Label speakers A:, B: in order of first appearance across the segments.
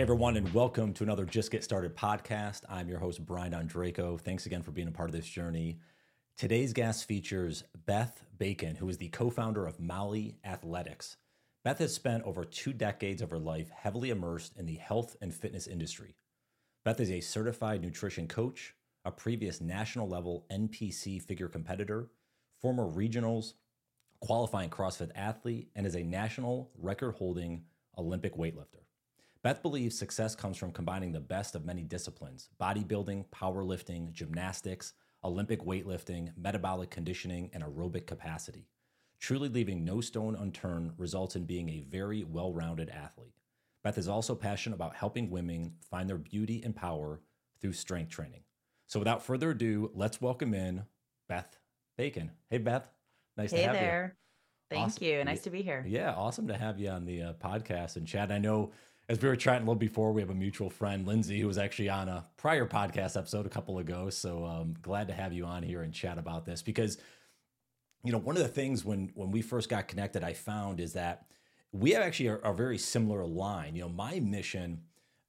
A: Hey, everyone, and welcome to another Just Get Started podcast. I'm your host, Brian Ondrako. Thanks again for being a part of this journey. Today's guest features Beth Bacon, who is the co founder of Maui Athletics. Beth has spent over two decades of her life heavily immersed in the health and fitness industry. Beth is a certified nutrition coach, a previous national level NPC figure competitor, former regionals, qualifying CrossFit athlete, and is a national record holding Olympic weightlifter. Beth believes success comes from combining the best of many disciplines bodybuilding, powerlifting, gymnastics, Olympic weightlifting, metabolic conditioning, and aerobic capacity. Truly leaving no stone unturned results in being a very well rounded athlete. Beth is also passionate about helping women find their beauty and power through strength training. So, without further ado, let's welcome in Beth Bacon. Hey, Beth.
B: Nice hey to have there. you. Thank awesome. you. Nice to be here.
A: Yeah, awesome to have you on the uh, podcast and chat. I know as we were chatting a little before, we have a mutual friend, Lindsay, who was actually on a prior podcast episode a couple ago. So um, glad to have you on here and chat about this because, you know, one of the things when when we first got connected, I found is that we have actually are, very similar line. You know, my mission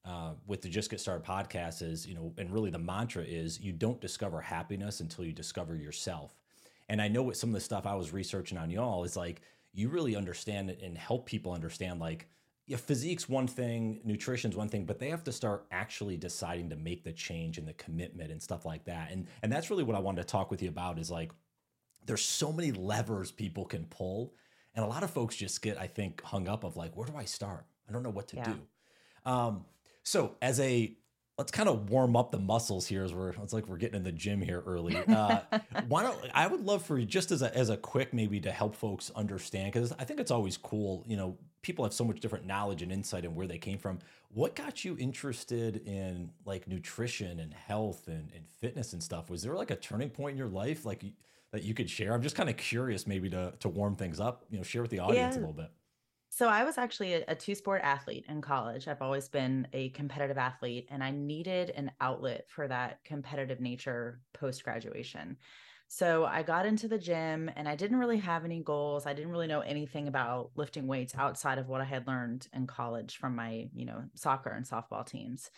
A: uh, with the Just Get Started podcast is, you know, and really the mantra is you don't discover happiness until you discover yourself. And I know what some of the stuff I was researching on y'all is like you really understand it and help people understand like yeah, physique's one thing, nutrition's one thing, but they have to start actually deciding to make the change and the commitment and stuff like that. And and that's really what I wanted to talk with you about is like there's so many levers people can pull. And a lot of folks just get, I think, hung up of like, where do I start? I don't know what to yeah. do. Um, so as a let's kind of warm up the muscles here as we're it's like we're getting in the gym here early. Uh, why don't I would love for you just as a as a quick maybe to help folks understand because I think it's always cool. You know, people have so much different knowledge and insight and in where they came from. What got you interested in like nutrition and health and, and fitness and stuff? Was there like a turning point in your life like that you could share? I'm just kind of curious maybe to to warm things up. You know, share with the audience yeah. a little bit.
B: So I was actually a, a two sport athlete in college. I've always been a competitive athlete and I needed an outlet for that competitive nature post graduation. So I got into the gym and I didn't really have any goals. I didn't really know anything about lifting weights outside of what I had learned in college from my, you know, soccer and softball teams.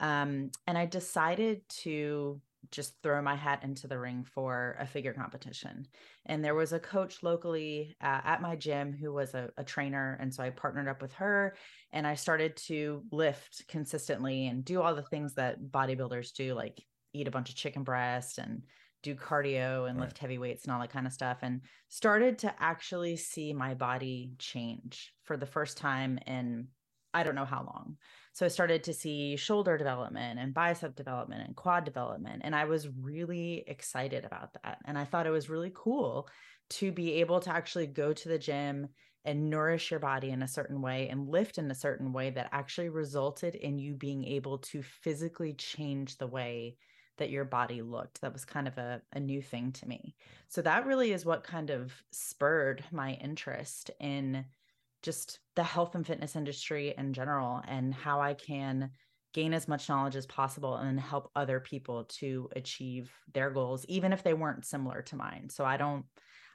B: Um, and I decided to just throw my hat into the ring for a figure competition. And there was a coach locally uh, at my gym who was a, a, trainer. And so I partnered up with her and I started to lift consistently and do all the things that bodybuilders do, like eat a bunch of chicken breast and do cardio and right. lift heavy weights and all that kind of stuff. And started to actually see my body change for the first time in I don't know how long. So I started to see shoulder development and bicep development and quad development. And I was really excited about that. And I thought it was really cool to be able to actually go to the gym and nourish your body in a certain way and lift in a certain way that actually resulted in you being able to physically change the way that your body looked. That was kind of a, a new thing to me. So that really is what kind of spurred my interest in just the health and fitness industry in general and how I can gain as much knowledge as possible and help other people to achieve their goals even if they weren't similar to mine so i don't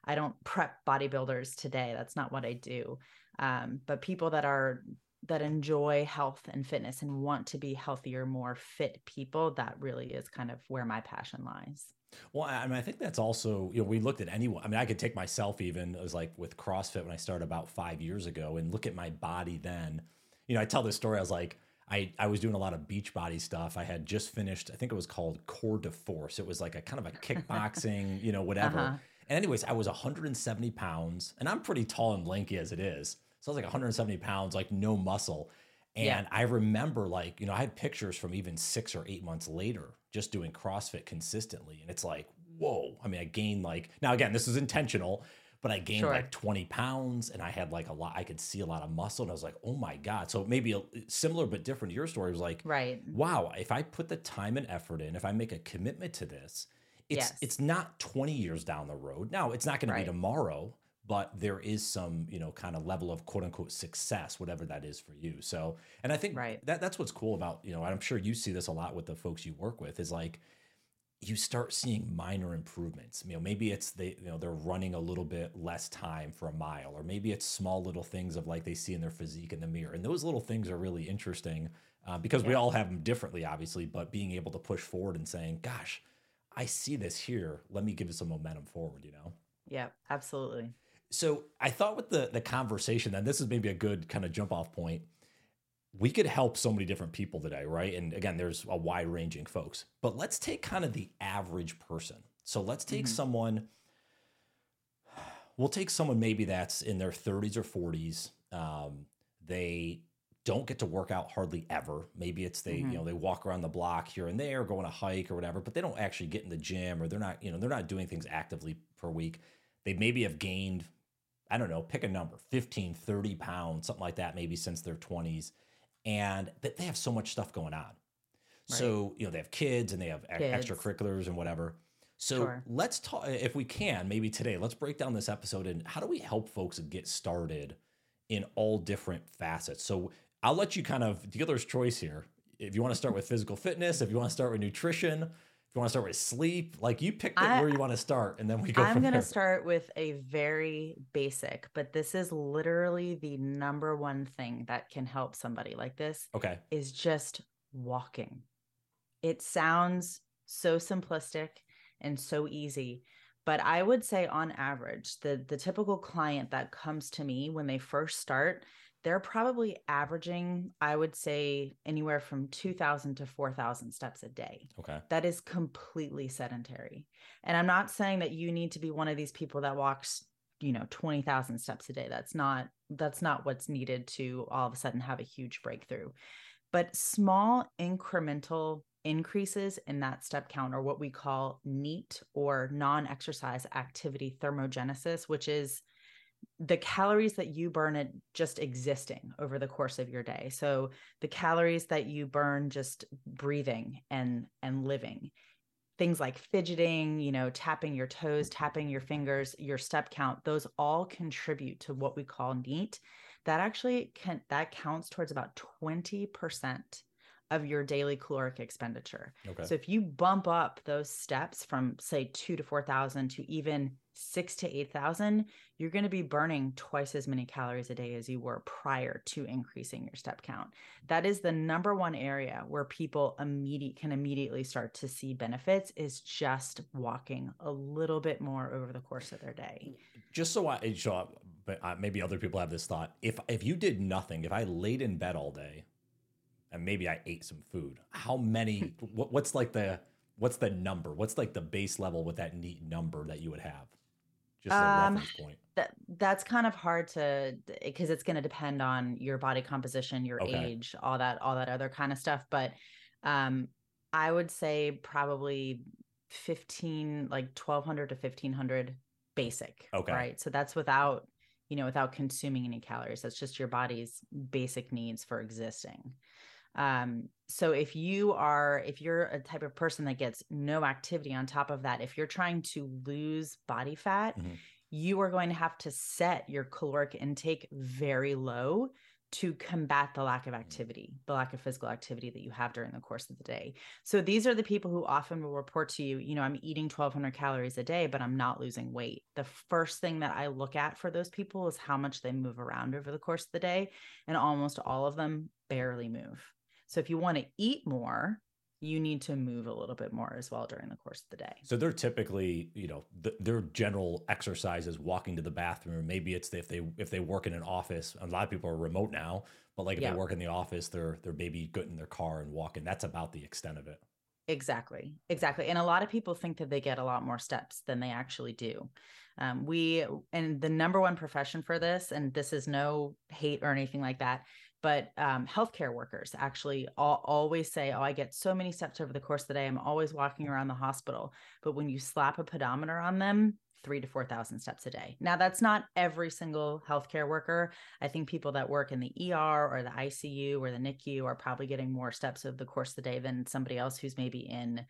B: i don't prep bodybuilders today that's not what i do um, but people that are that enjoy health and fitness and want to be healthier more fit people that really is kind of where my passion lies
A: well, I mean, I think that's also, you know, we looked at anyone. I mean, I could take myself even, it was like with CrossFit when I started about five years ago and look at my body then. You know, I tell this story, I was like, I, I was doing a lot of beach body stuff. I had just finished, I think it was called Core de Force. It was like a kind of a kickboxing, you know, whatever. Uh-huh. And anyways, I was 170 pounds and I'm pretty tall and lanky as it is. So I was like 170 pounds, like no muscle. And yeah. I remember like, you know, I had pictures from even six or eight months later just doing CrossFit consistently. And it's like, whoa. I mean, I gained like, now again, this is intentional, but I gained sure. like 20 pounds and I had like a lot, I could see a lot of muscle. And I was like, oh my God. So maybe a, similar but different to your story was like,
B: right.
A: wow, if I put the time and effort in, if I make a commitment to this, it's yes. it's not 20 years down the road. Now, it's not going right. to be tomorrow, but there is some you know kind of level of quote unquote success whatever that is for you so and i think right. that that's what's cool about you know i'm sure you see this a lot with the folks you work with is like you start seeing minor improvements. You know, maybe it's they, you know, they're running a little bit less time for a mile, or maybe it's small little things of like they see in their physique in the mirror. And those little things are really interesting uh, because yeah. we all have them differently, obviously. But being able to push forward and saying, "Gosh, I see this here. Let me give it some momentum forward." You know?
B: Yeah, absolutely.
A: So I thought with the the conversation, and this is maybe a good kind of jump off point we could help so many different people today, right? And again, there's a wide ranging folks, but let's take kind of the average person. So let's take mm-hmm. someone, we'll take someone maybe that's in their 30s or 40s. Um, they don't get to work out hardly ever. Maybe it's they, mm-hmm. you know, they walk around the block here and there, go on a hike or whatever, but they don't actually get in the gym or they're not, you know, they're not doing things actively per week. They maybe have gained, I don't know, pick a number, 15, 30 pounds, something like that, maybe since their 20s and that they have so much stuff going on. Right. So, you know, they have kids and they have kids. extracurriculars and whatever. So sure. let's talk, if we can, maybe today, let's break down this episode and how do we help folks get started in all different facets? So I'll let you kind of dealer's choice here. If you want to start with physical fitness, if you want to start with nutrition, if you want to start with sleep, like you pick where you want to start, and then we go.
B: I'm going to start with a very basic, but this is literally the number one thing that can help somebody like this.
A: Okay,
B: is just walking. It sounds so simplistic and so easy, but I would say on average, the the typical client that comes to me when they first start, they're probably averaging, I would say, anywhere from 2,000 to 4,000 steps a day.
A: Okay.
B: That is completely sedentary. And I'm not saying that you need to be one of these people that walks, you know, 20,000 steps a day. That's not that's not what's needed to all of a sudden have a huge breakthrough. But small incremental increases in that step count or what we call NEAT or non-exercise activity thermogenesis, which is the calories that you burn at just existing over the course of your day. So the calories that you burn just breathing and and living. Things like fidgeting you know tapping your toes tapping your fingers your step count those all contribute to what we call neat. That actually can that counts towards about 20% of your daily caloric expenditure. Okay. So if you bump up those steps from say 2 to 4000 to even 6 to 8000, you're going to be burning twice as many calories a day as you were prior to increasing your step count. That is the number one area where people immediate can immediately start to see benefits is just walking a little bit more over the course of their day.
A: Just so I so but uh, maybe other people have this thought. If if you did nothing, if I laid in bed all day, and maybe I ate some food. How many? what, what's like the what's the number? What's like the base level with that neat number that you would have?
B: Just a um, reference point. That that's kind of hard to because it's going to depend on your body composition, your okay. age, all that, all that other kind of stuff. But um, I would say probably fifteen, like twelve hundred to fifteen hundred basic.
A: Okay.
B: Right. So that's without you know without consuming any calories. That's just your body's basic needs for existing. Um, so if you are, if you're a type of person that gets no activity on top of that, if you're trying to lose body fat, mm-hmm. you are going to have to set your caloric intake very low to combat the lack of mm-hmm. activity, the lack of physical activity that you have during the course of the day. So these are the people who often will report to you, you know, I'm eating 1200 calories a day, but I'm not losing weight. The first thing that I look at for those people is how much they move around over the course of the day. And almost all of them barely move. So if you want to eat more, you need to move a little bit more as well during the course of the day.
A: So they're typically, you know, the, their general exercises, walking to the bathroom. Maybe it's if they if they work in an office. A lot of people are remote now, but like if yeah. they work in the office, they're they're maybe good in their car and walking. That's about the extent of it.
B: Exactly, exactly. And a lot of people think that they get a lot more steps than they actually do. Um, we and the number one profession for this, and this is no hate or anything like that but um, healthcare workers actually all, always say, "Oh, I get so many steps over the course of the day. I'm always walking around the hospital." But when you slap a pedometer on them, three to four thousand steps a day. Now, that's not every single healthcare worker. I think people that work in the ER or the ICU or the NICU are probably getting more steps over the course of the day than somebody else who's maybe in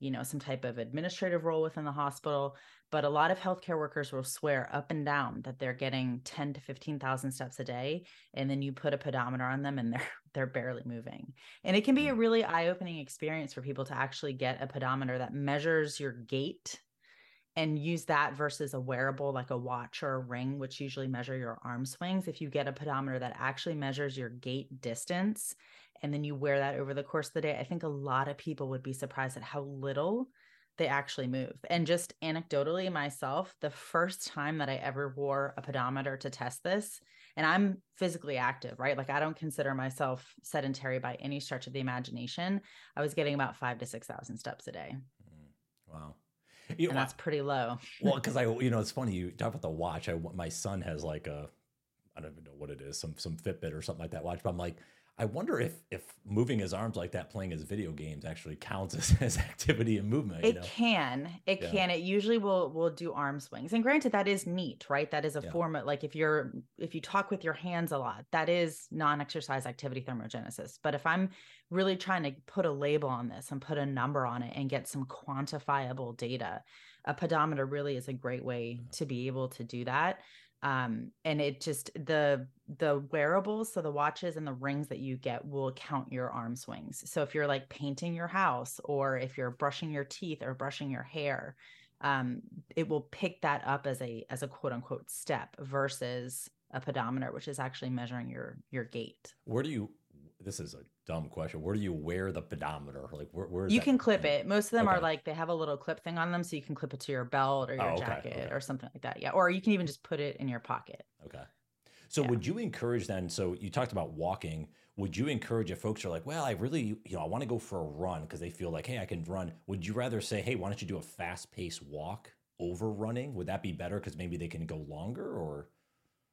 B: you know, some type of administrative role within the hospital. But a lot of healthcare workers will swear up and down that they're getting 10 to 15,000 steps a day. And then you put a pedometer on them and they're, they're barely moving. And it can be a mm. really eye opening experience for people to actually get a pedometer that measures your gait and use that versus a wearable like a watch or a ring, which usually measure your arm swings. If you get a pedometer that actually measures your gait distance and then you wear that over the course of the day, I think a lot of people would be surprised at how little they actually move. And just anecdotally, myself, the first time that I ever wore a pedometer to test this, and I'm physically active, right? Like I don't consider myself sedentary by any stretch of the imagination. I was getting about five to 6,000 steps a day.
A: Mm, wow.
B: You know, and that's pretty low.
A: well, because I, you know, it's funny you talk about the watch. I, my son has like a, I don't even know what it is, some some Fitbit or something like that watch. But I'm like, I wonder if if moving his arms like that, playing his video games, actually counts as, as activity and movement.
B: It know? can, it yeah. can. It usually will will do arm swings, and granted, that is neat, right? That is a yeah. form of like if you're if you talk with your hands a lot, that is non-exercise activity thermogenesis. But if I'm really trying to put a label on this and put a number on it and get some quantifiable data, a pedometer really is a great way to be able to do that um, and it just the the wearables so the watches and the rings that you get will count your arm swings. So if you're like painting your house or if you're brushing your teeth or brushing your hair um, it will pick that up as a as a quote unquote step versus a pedometer which is actually measuring your your gait.
A: Where do you this is a dumb question. Where do you wear the pedometer? Like where? where
B: you can clip it. Most of them okay. are like they have a little clip thing on them, so you can clip it to your belt or your oh, okay. jacket okay. or something like that. Yeah, or you can even just put it in your pocket.
A: Okay. So yeah. would you encourage then? So you talked about walking. Would you encourage if folks are like, well, I really, you know, I want to go for a run because they feel like, hey, I can run. Would you rather say, hey, why don't you do a fast paced walk over running? Would that be better because maybe they can go longer or?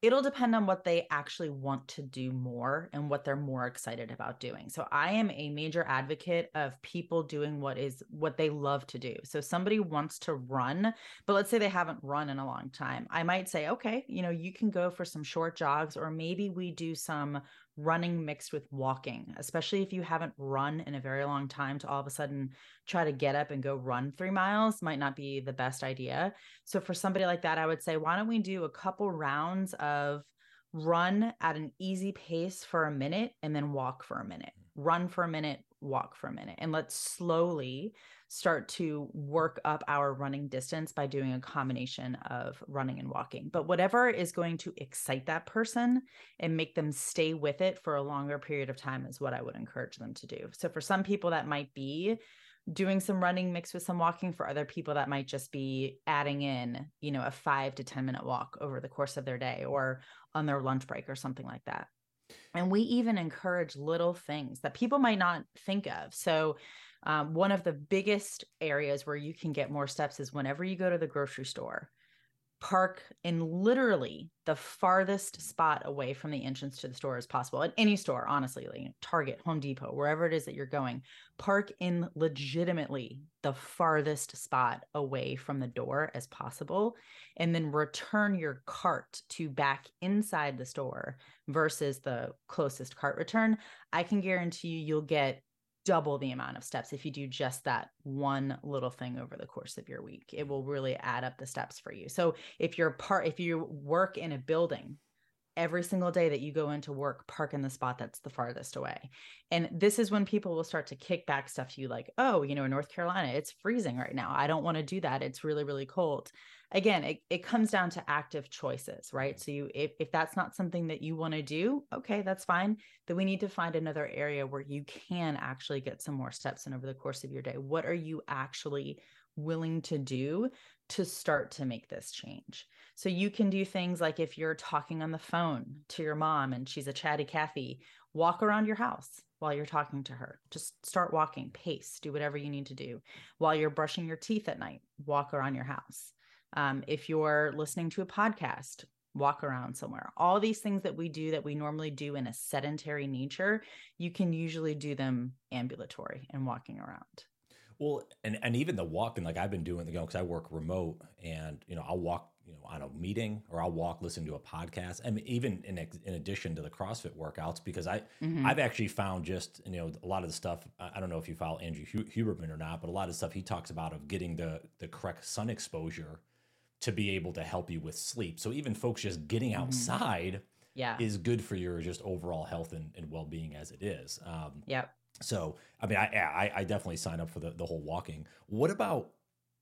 B: It'll depend on what they actually want to do more and what they're more excited about doing. So I am a major advocate of people doing what is what they love to do. So somebody wants to run, but let's say they haven't run in a long time. I might say, okay, you know, you can go for some short jogs or maybe we do some running mixed with walking, especially if you haven't run in a very long time to all of a sudden try to get up and go run three miles might not be the best idea. So, for somebody like that, I would say, why don't we do a couple rounds of run at an easy pace for a minute and then walk for a minute, mm. run for a minute, walk for a minute, and let's slowly start to work up our running distance by doing a combination of running and walking. But whatever is going to excite that person and make them stay with it for a longer period of time is what I would encourage them to do. So for some people, that might be doing some running mixed with some walking for other people that might just be adding in you know a 5 to 10 minute walk over the course of their day or on their lunch break or something like that and we even encourage little things that people might not think of so um, one of the biggest areas where you can get more steps is whenever you go to the grocery store, park in literally the farthest spot away from the entrance to the store as possible. At any store honestly like target home depot wherever it is that you're going park in legitimately the farthest spot away from the door as possible and then return your cart to back inside the store versus the closest cart return. I can guarantee you you'll get double the amount of steps if you do just that one little thing over the course of your week. It will really add up the steps for you. So if you're part if you work in a building every single day that you go into work park in the spot that's the farthest away. And this is when people will start to kick back stuff to you like oh you know in north carolina it's freezing right now. I don't want to do that. It's really really cold again it, it comes down to active choices right so you if, if that's not something that you want to do okay that's fine then we need to find another area where you can actually get some more steps in over the course of your day what are you actually willing to do to start to make this change so you can do things like if you're talking on the phone to your mom and she's a chatty Cathy, walk around your house while you're talking to her. Just start walking, pace, do whatever you need to do. While you're brushing your teeth at night, walk around your house. Um, if you're listening to a podcast, walk around somewhere. All these things that we do that we normally do in a sedentary nature, you can usually do them ambulatory and walking around.
A: Well, and and even the walking, like I've been doing, you know, because I work remote, and you know, I'll walk, you know, on a meeting or I'll walk, listen to a podcast. I mean, even in in addition to the CrossFit workouts, because I mm-hmm. I've actually found just you know a lot of the stuff. I don't know if you follow Andrew Huberman or not, but a lot of stuff he talks about of getting the the correct sun exposure to be able to help you with sleep. So even folks just getting mm-hmm. outside. Mm-hmm. Yeah. is good for your just overall health and, and well-being as it is.
B: Um, yep.
A: So, I mean, I, I, I definitely sign up for the, the whole walking. What about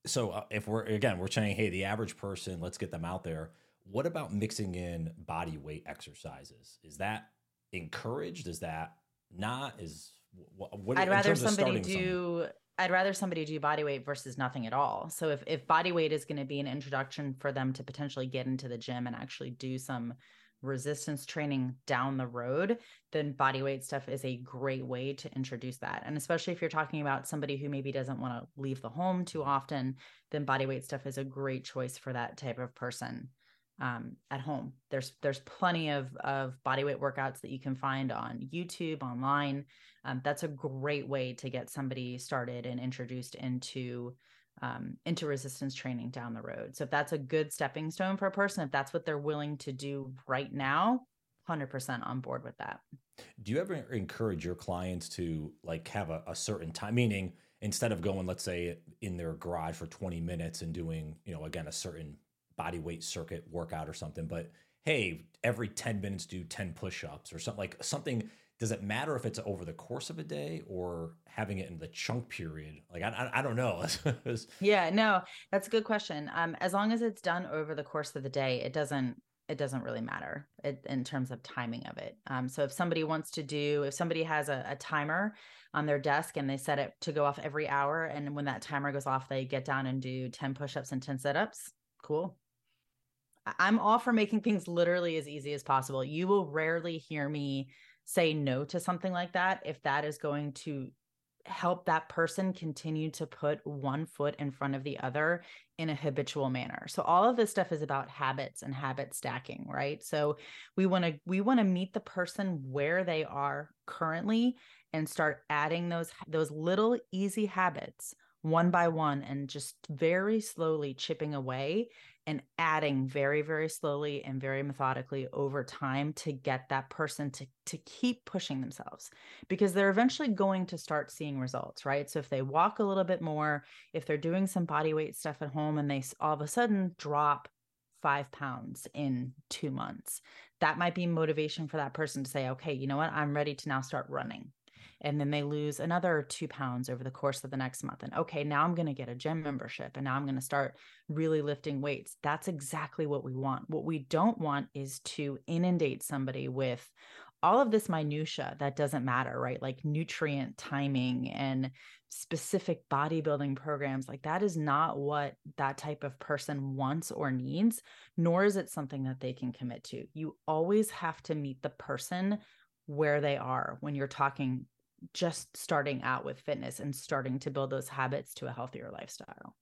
A: so uh, if we're again we're saying hey the average person let's get them out there what about mixing in body weight exercises is that encouraged is that not is
B: what, what i'd rather somebody do i'd rather somebody do body weight versus nothing at all so if, if body weight is going to be an introduction for them to potentially get into the gym and actually do some resistance training down the road, then body weight stuff is a great way to introduce that. And especially if you're talking about somebody who maybe doesn't want to leave the home too often, then body weight stuff is a great choice for that type of person um, at home. There's there's plenty of of body weight workouts that you can find on YouTube, online. Um, that's a great way to get somebody started and introduced into um, into resistance training down the road. So if that's a good stepping stone for a person, if that's what they're willing to do right now, 100% on board with that.
A: Do you ever encourage your clients to like have a, a certain time, meaning instead of going, let's say, in their garage for 20 minutes and doing, you know, again, a certain body weight circuit workout or something, but hey, every 10 minutes do 10 push ups or something like something does it matter if it's over the course of a day or having it in the chunk period? Like i, I, don't know.
B: Yeah no that's a good question. Um, as long as it's done over the course of the day it doesn't it doesn't really matter it, in terms of timing of it. Um, so if somebody wants to do if somebody has a, a timer on their desk and they set it to go off every hour and when that timer goes off they get down and do 10 push-ups and 10 sit-ups cool. I'm all for making things literally as easy as possible. You will rarely hear me say no to something like that if that is going to help that person continue to put one foot in front of the other in a habitual manner. So all of this stuff is about habits and habit stacking, right? So we want to we want to meet the person where they are currently and start adding those those little easy habits one by one and just very slowly chipping away and adding very very slowly and very methodically over time to get that person to to keep pushing themselves. Because they're eventually going to start seeing results right? So if they walk a little bit more if they're doing some body weight stuff at home and they all of a sudden drop five pounds in two months that might be motivation for that person to say okay you know what? I'm ready to now start running and then they lose another two pounds over the course of the next month and okay now i'm going to get a gym membership and now i'm going to start really lifting weights. That's exactly what we want. What we don't want is to inundate somebody with all of this minutia that doesn't matter right? Like nutrient timing and specific bodybuilding programs like that is not what that type of person wants or needs nor is it something that they can commit to. You always have to meet the person where they are when you're talking just starting out with fitness and starting to build those habits to a healthier lifestyle.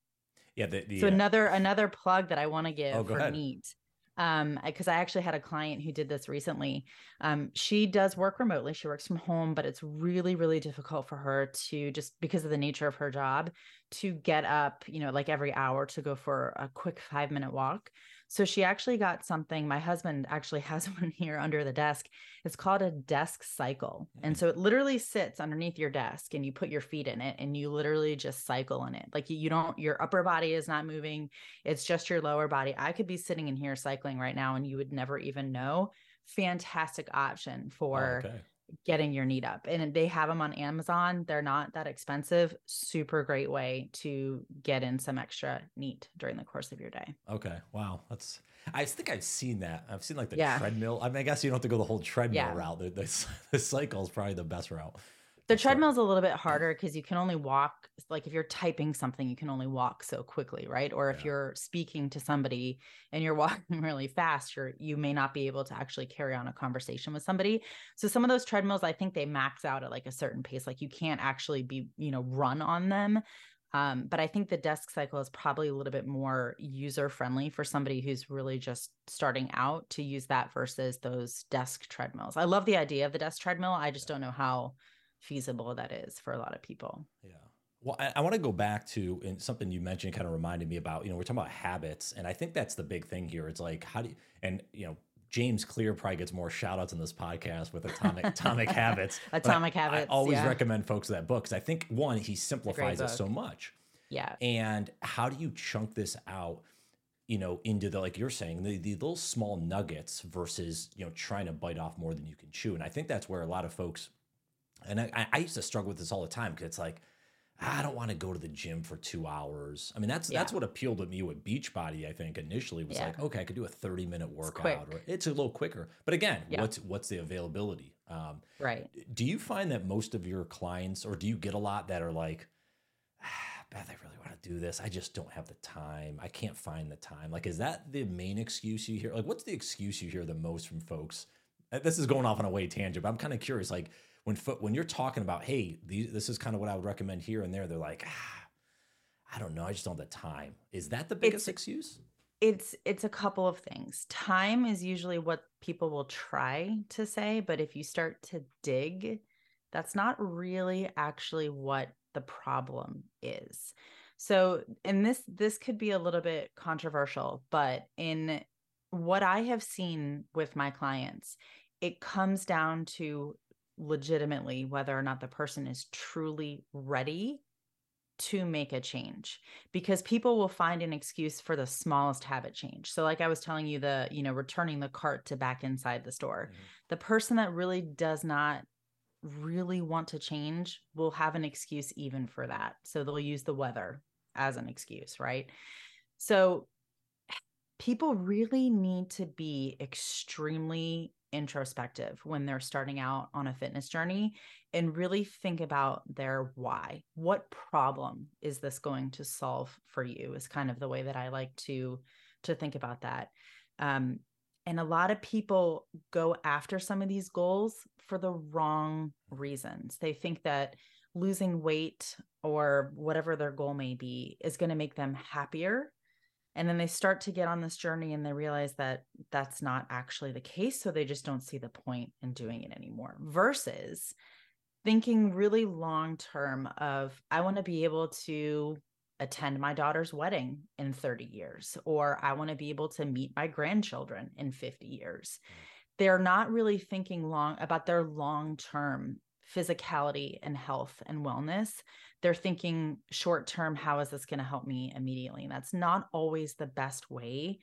A: Yeah. The, the,
B: so uh, another another plug that I want to give oh, for ahead. NEAT, um, because I actually had a client who did this recently. Um, she does work remotely. She works from home, but it's really really difficult for her to just because of the nature of her job to get up, you know, like every hour to go for a quick five minute walk. So she actually got something. My husband actually has one here under the desk. It's called a desk cycle. And mm. so it literally sits underneath your desk and you put your feet in it and you literally just cycle in it. Like you don't, your upper body is not moving. It's just your lower body. I could be sitting in here cycling right now and you would never even know. Fantastic option for oh, okay getting your NEAT up and they have them on amazon they're not that expensive super great way to get in some extra NEAT during the course of your day
A: okay wow that's i think i've seen that i've seen like the yeah. treadmill i mean i guess you don't have to go the whole treadmill yeah. route the, the, the cycle is probably the best route
B: the treadmill is a little bit harder because you can only walk like if you're typing something you can only walk so quickly right or if yeah. you're speaking to somebody and you're walking really fast you're you may not be able to actually carry on a conversation with somebody so some of those treadmills i think they max out at like a certain pace like you can't actually be you know run on them um, but I think the desk cycle is probably a little bit more user friendly for somebody who's really just starting out to use that versus those desk treadmills. I love the idea of the desk treadmill. I just don't know how feasible that is for a lot of people.
A: Yeah. Well, I, I want to go back to and something you mentioned kind of reminded me about, you know, we're talking about habits. And I think that's the big thing here. It's like, how do you, and, you know, James Clear probably gets more shout outs in this podcast with Atomic Atomic Habits.
B: Atomic
A: I,
B: Habits.
A: I always
B: yeah.
A: recommend folks that book because I think one, he simplifies it so much.
B: Yeah.
A: And how do you chunk this out, you know, into the like you're saying, the, the little small nuggets versus, you know, trying to bite off more than you can chew. And I think that's where a lot of folks and I, I used to struggle with this all the time because it's like, I don't want to go to the gym for two hours. I mean, that's yeah. that's what appealed to me with Beachbody. I think initially was yeah. like, okay, I could do a thirty minute workout, it's or it's a little quicker. But again, yeah. what's what's the availability?
B: Um, right.
A: Do you find that most of your clients, or do you get a lot that are like, ah, Beth, I really want to do this. I just don't have the time. I can't find the time. Like, is that the main excuse you hear? Like, what's the excuse you hear the most from folks? This is going off on a way tangent, but I'm kind of curious. Like, when when you're talking about, hey, these, this is kind of what I would recommend here and there, they're like, ah, I don't know, I just don't have the time. Is that the biggest
B: it's,
A: excuse?
B: It's it's a couple of things. Time is usually what people will try to say, but if you start to dig, that's not really actually what the problem is. So, and this this could be a little bit controversial, but in what I have seen with my clients, it comes down to legitimately whether or not the person is truly ready to make a change because people will find an excuse for the smallest habit change. So like I was telling you the, you know, returning the cart to back inside the store. Mm-hmm. The person that really does not really want to change will have an excuse even for that. So they'll use the weather as an excuse, right? So people really need to be extremely introspective when they're starting out on a fitness journey and really think about their why. What problem is this going to solve for you? Is kind of the way that I like to to think about that. Um, and a lot of people go after some of these goals for the wrong reasons. They think that losing weight or whatever their goal may be is going to make them happier and then they start to get on this journey and they realize that that's not actually the case so they just don't see the point in doing it anymore versus thinking really long term of i want to be able to attend my daughter's wedding in 30 years or i want to be able to meet my grandchildren in 50 years mm. they're not really thinking long about their long term physicality and health and wellness they're thinking short term how is this going to help me immediately? And that's not always the best way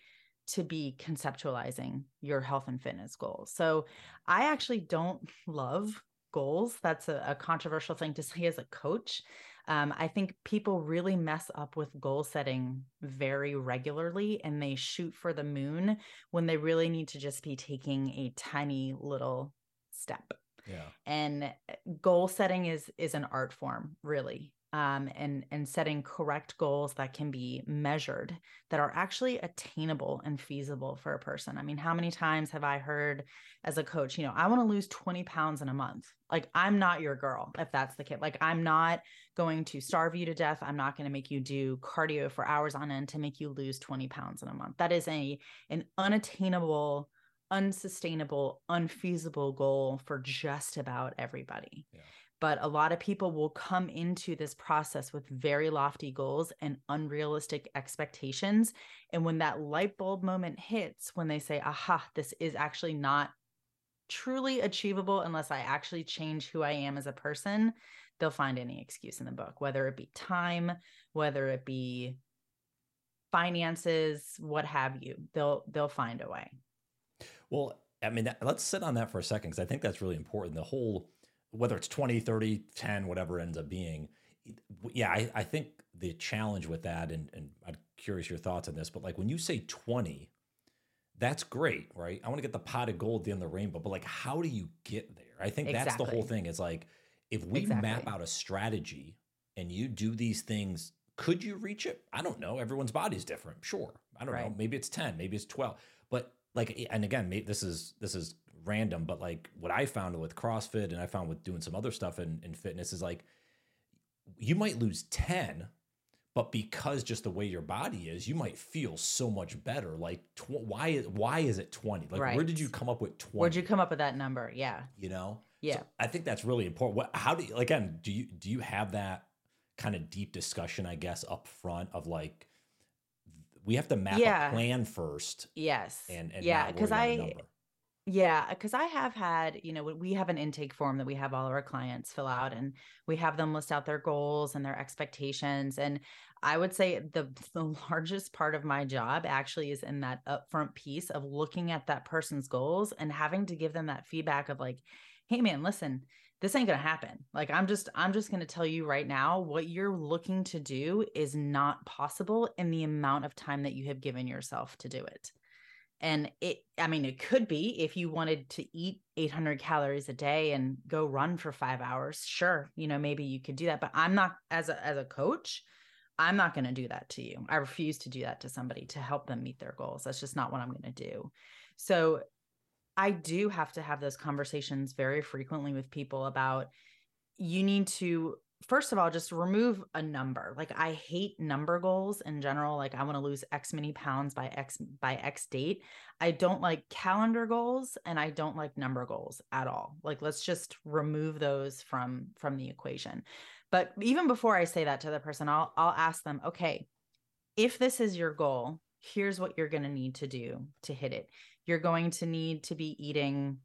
B: to be conceptualizing your health and fitness goals. So i actually don't love goals. That's a, a controversial thing to say as a coach. Um, i think people really mess up with goal setting very regularly and they shoot for the moon when they really need to just be taking a tiny little step
A: yeah.
B: And eh, goal setting is is an art form, really. Um, and and setting correct goals that can be measured that are actually attainable and feasible for a person. I mean, how many times have I heard as a coach, you know, I want to lose 20 pounds in a month. Like I'm not your girl if that's the kid. Like I'm not going to starve you to death. I'm not going to make you do cardio for hours on end to make you lose 20 pounds in a month. That is a an unattainable unsustainable, unfeasible goal for just about everybody. Yeah. But a lot of people will come into this process with very lofty goals and unrealistic expectations. And when that light bulb moment hits, when they say, aha, this is actually not truly achievable unless I actually change who I am as a person, they'll find any excuse in the book, whether it be time, whether it be finances, what have you. They'll they'll find a way.
A: Well, I mean, that, let's sit on that for a second because I think that's really important. The whole, whether it's 20, 30, 10, whatever ends up being. Yeah, I, I think the challenge with that, and, and I'm curious your thoughts on this, but like when you say 20, that's great, right? I want to get the pot of gold at the end of the rainbow, but like, how do you get there? I think exactly. that's the whole thing. It's like, if we exactly. map out a strategy and you do these things, could you reach it? I don't know. Everyone's body's different. Sure. I don't right. know. Maybe it's 10, maybe it's 12. But like and again this is this is random but like what i found with crossfit and i found with doing some other stuff in, in fitness is like you might lose 10 but because just the way your body is you might feel so much better. Like tw- why why is it 20 like right. where did you come up with 20
B: where'd you come up with that number? Yeah.
A: You know?
B: Yeah.
A: So i think that's really important. What how do you again do you do you have that kind of deep discussion, I guess, up front of like we have to map
B: Yeah.
A: a plan first
B: Yes.
A: and and
B: yeah, because I. Yeah, because I have had, you know, we have an intake form that we have all of our clients fill out and we have them list out their goals and their expectations. And I would say the the largest part of my job actually is in that upfront piece of looking at that person's goals and having to give them that feedback of like, hey man, listen, this ain't gonna happen. Like I'm just I'm just gonna tell you right now, what you're looking to do is not possible in the amount of time that you have given yourself to do it. And it, I mean, it could be if you wanted to eat 800 calories a day and go run for five hours. Sure, you know, maybe you could do that. But I'm not, as a as a coach, I'm not going to do that to you. I refuse to do that to somebody to help them meet their goals. That's just not what I'm going to do. So I do have to have those conversations very frequently with people about you need to first of all just remove a number. Like i hate number goals in general. Like i want to lose x many pounds by x by x date. I don't like calendar goals and i don't like number goals at all. Like let's just remove those from from the equation. But even before i say that to the person i'll i'll ask them okay if this is your goal here's what you're going to need to do to hit it you're going to need to be eating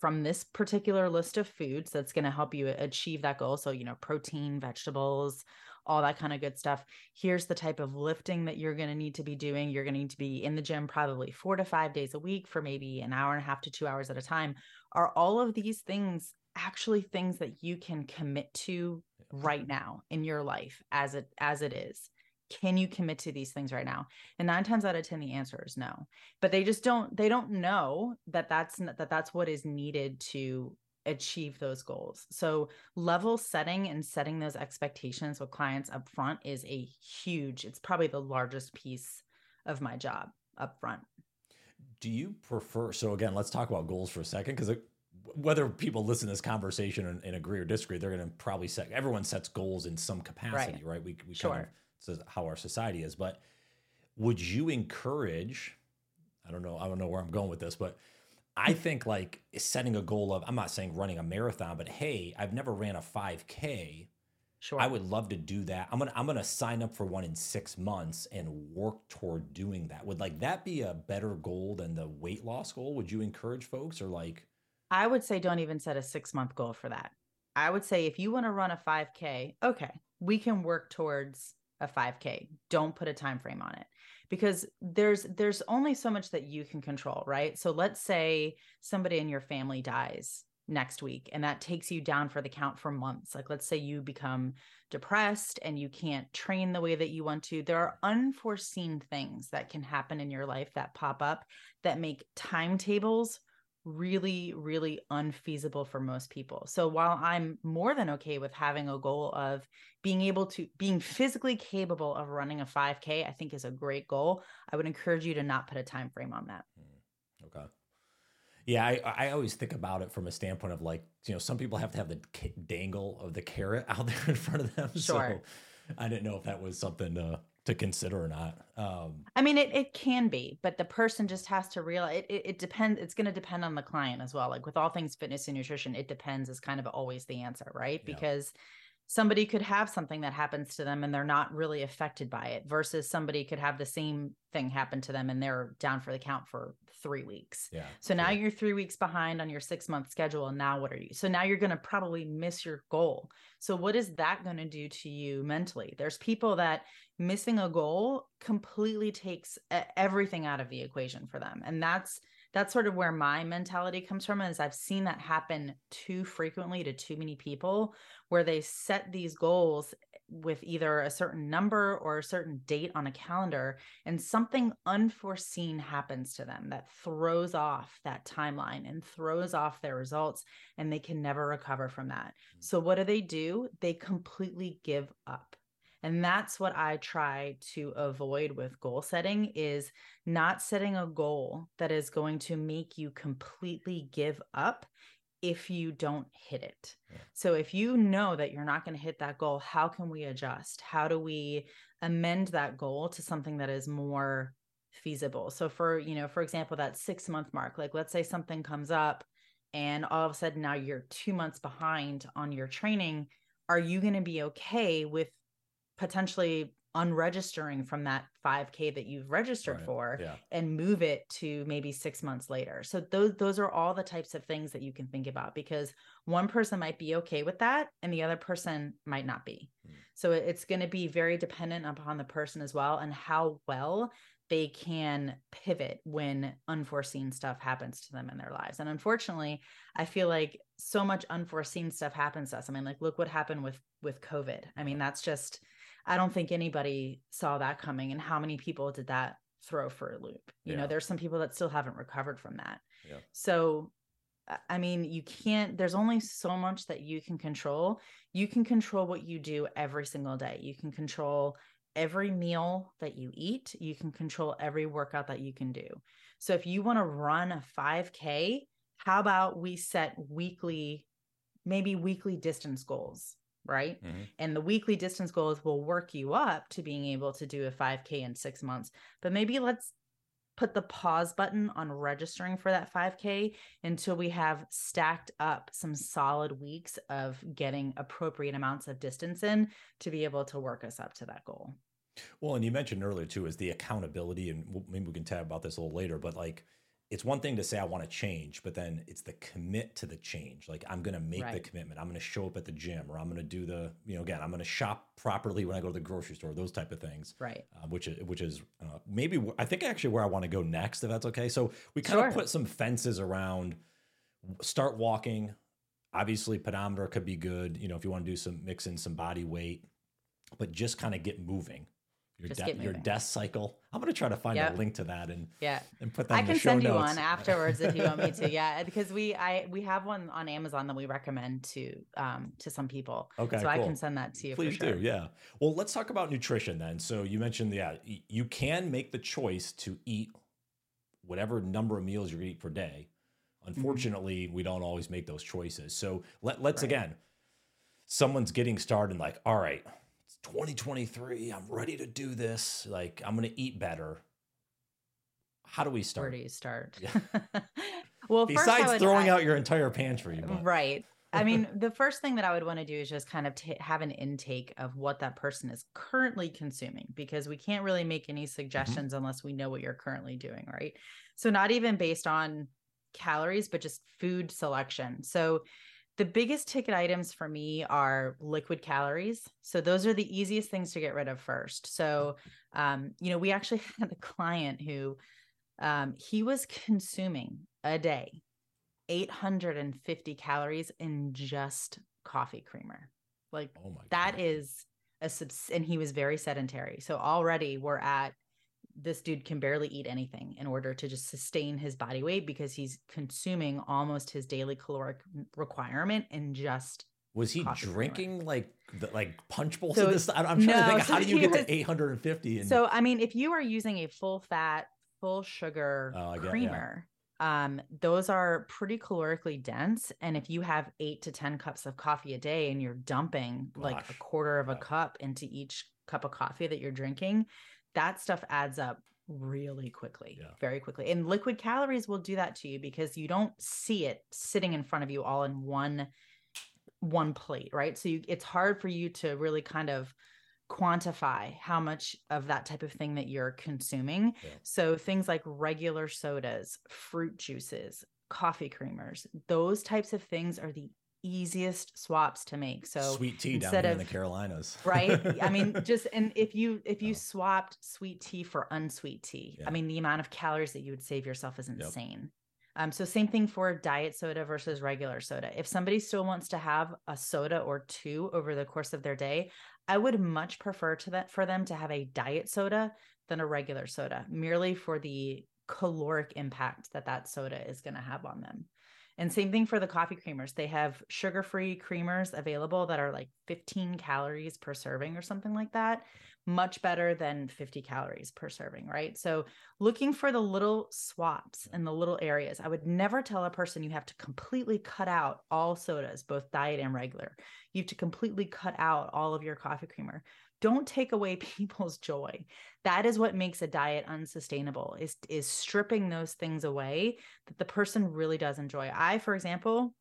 B: from this particular list of foods that's going to help you achieve that goal. So, you know, protein, vegetables, all that kind of good stuff. Here's the type of lifting that you're going to need to be doing. You're going to need to be in the gym probably four to five days a week for maybe an hour and a half to two hours at a time. Are all of these things actually things that you can commit to right now in your life as it as it is? Can you commit to these things right now and nine times out of ten the answer is no but they just don't they don't know that that's that that's what is needed to achieve those goals so level setting and setting those expectations with clients up front is a huge it's probably the largest piece of my job up front
A: Do you prefer? So again, let's talk about goals for a second, because whether people listen to this conversation and, and agree or disagree, they're going to probably set. Everyone sets goals in some capacity, right? We we kind
B: Sure.
A: of says how our society is, but would you encourage? I don't know. I don't know where I'm going with this, but I think like setting a goal of. I'm not saying running a marathon, but hey, I've never ran a 5K.
B: sure
A: I would love to do that. I'm gonna I'm gonna sign up for one in six months and work toward doing that. Would like that be a better goal than the weight loss goal? Would you encourage folks or like
B: I would say don't even set a six month goal for that. I would say if you want to run a 5K, okay, we can work towards a 5K. Don't put a time frame on it because there's there's only so much that you can control, right? So let's say somebody in your family dies next week and that takes you down for the count for months. Like let's say you become depressed and you can't train the way that you want to. There are unforeseen things that can happen in your life that pop up that make timetables really, really unfeasible for most people. So while I'm more than okay with having a goal of being able to being physically capable of running a 5K, I think is a great goal. I would encourage you to not put a time frame on that.
A: Hmm, okay. Yeah, I, I always think about it from a standpoint of like, you know, some people have to have the dangle of the carrot out there in front of them.
B: Sure.
A: So I didn't know if that was something to, to consider or not. Um,
B: I mean, it, it can be, but the person just has to realize it, it, it depends. It's going to depend on the client as well. Like with all things fitness and nutrition, it depends is kind of always the answer, right?
A: Yeah.
B: Because somebody could have something that happens to them and they're not really affected by it versus somebody could have the same thing happen to them and they're down for the count for three weeks.
A: yeah.
B: So now you're three weeks behind on your six month schedule. And now what are you? So now you're going to probably miss your goal. So what is that going to do to you mentally? There's people that missing a goal completely takes everything out of the equation for them. And that's, that's sort of where my mentality comes from is I've seen that happen too frequently to too many people where they set these goals with either a certain number or a certain date on a calendar and something unforeseen happens to them that throws off that timeline and throws off their results and they can never recover from that. Hmm. So what do they do? They completely give up. And that's what I try to avoid with goal setting is not setting a goal that is going to make you completely give up if you don't hit it.
A: Yeah.
B: So if you know that you're not going to hit that goal, how can we adjust? How do we amend that goal to something that is more feasible? So for, you know, for example, that 6 month mark, like let's say something comes up and all of a sudden now you're 2 months behind on your training, are you going to be okay with potentially unregistering from that 5k that you've registered
A: Right.
B: for
A: Yeah.
B: and move it to maybe 6 months later. So those those are all the types of things that you can think about because one person might be okay with that and the other person might not be.
A: Mm.
B: So it's going to be very dependent upon the person as well and how well they can pivot when unforeseen stuff happens to them in their lives. And unfortunately, I feel like so much unforeseen stuff happens to us. I mean, like look what happened with with COVID. I mean, that's just I don't think anybody saw that coming and how many people did that throw for a loop. You
A: Yeah.
B: know, there's some people that still haven't recovered from that.
A: Yeah.
B: So I- I mean, you can't, there's only so much that you can control. You can control what you do every single day. You can control every meal that you eat. You can control every workout that you can do. So if you want to run a 5K, how about we set weekly, maybe weekly distance goals, right?
A: Mhm.
B: And the weekly distance goals will work you up to being able to do a 5K in six months. But maybe let's put the pause button on registering for that 5K until we have stacked up some solid weeks of getting appropriate amounts of distance in to be able to work us up to that goal.
A: Well, and you mentioned earlier too is the accountability, and maybe we can chat about this a little later. But like, it's one thing to say I want to change, but then it's the commit to the change. Like I'm going to make the commitment. I'm going to show up at the gym, or I'm going to do the, you know, again, I'm going to shop properly when I go to the grocery store. Those type of things,
B: Right.
A: uh, which is which is uh, maybe I think actually where I want to go next, if that's okay. So we kind of
B: Sure.
A: put some fences around. Start walking. Obviously, pedometer could be good. You know, if you want to do some mix in some body weight, but just kind of get moving. Your,
B: Just
A: de-
B: get
A: your desk cycle. I'm gonna try to find
B: Yep.
A: a link to that and
B: Yeah.
A: and put that.
B: I
A: in the
B: can
A: show
B: send you
A: notes.
B: one afterwards if you want me to. Yeah, because we I we have one on Amazon that we recommend to um to some people.
A: Okay,
B: so I can send that to you
A: Please
B: sure.
A: do, yeah. Well, let's talk about nutrition then. So you mentioned, yeah, you can make the choice to eat whatever number of meals you eat per day. Unfortunately, we don't always make those choices. So let, let's
B: Right.
A: again, someone's getting started like, all right, it's 2023. I'm ready to do this. Like, I'm going to eat better. How do we start?
B: Where do you start?
A: Yeah.
B: well, first
A: Besides throwing out your entire pantry. But,
B: Right. I mean, the first thing that I would want to do is just kind of ta have an intake of what that person is currently consuming because we can't really make any mm-hmm. suggestions unless we know what you're currently doing, right? So, not even based on calories, but just food selection. So, the biggest ticket items for me are liquid calories. So, those are the easiest things to get rid of first. So, um, you know, we actually had a client who um, he was consuming a day 850 calories in just coffee creamer. Like
A: oh
B: that
A: gosh.
B: is a subs and he was very sedentary. So already we're at this dude can barely eat anything in order to just sustain his body weight because he's consuming almost his daily caloric requirement and just
A: Was he drinking like the, like punch bowls
B: So-
A: of this? I'm trying to think.
B: so
A: How do you get
B: was-
A: to 850? And,
B: So I mean, if you are using a full fat, full sugar
A: Oh, get- yeah.
B: creamer, um, those are pretty calorically dense. And if you have eight to ten cups of coffee a day and you're dumping like a quarter of a
A: yeah.
B: cup into each cup of coffee that you're drinking, that stuff adds up really quickly,
A: Yeah.
B: very quickly. And liquid calories will do that to you because you don't see it sitting in front of you all in one one plate, right? So you, it's hard for you to really kind of quantify how much of that type of thing that you're consuming.
A: Yeah.
B: So things like regular sodas, fruit juices, coffee creamers, those types of things are the easiest swaps to make. So
A: sweet tea down here in the Carolinas,
B: right i mean just and if you if you
A: Yeah.
B: swapped sweet tea for unsweet tea
A: Yeah.
B: i mean the amount of calories that you would save yourself is
A: Yep.
B: insane um so same thing for diet soda versus regular soda if somebody still wants to have a soda or two over the course of their day i would much prefer to that for them to have a diet soda than a regular soda merely for the caloric impact that that soda is going to have on them and same thing for the coffee creamers. They have sugar free creamers available that are like 15 calories per serving or something like that. Much better than 50 calories per serving, right? So, looking for the little swaps and the little areas. I would never tell a person you have to completely cut out all sodas, both diet and regular. You have to completely cut out all of your coffee creamer. Don't take away people's joy. That is what makes a diet unsustainable is is stripping those things away that the person really does enjoy. I, for example,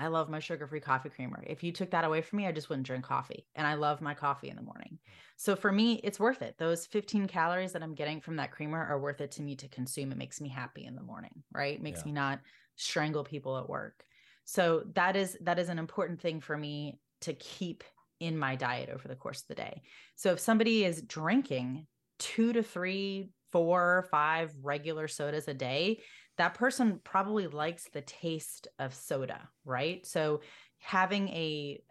B: I love my sugar free coffee creamer. If you took that away from me, I just wouldn't drink coffee. And I love my coffee in the morning. Mm. So for me, it's worth it. Those 15 calories that I'm getting from that creamer are worth it to me to consume. It makes me happy in the morning, right? It makes yeah. me not strangle people at work. So that is that is an important thing for me to keep in my diet over the course of the day. So if somebody is drinking two to three, four, five regular sodas a day, that person probably likes the taste of soda, right? So having a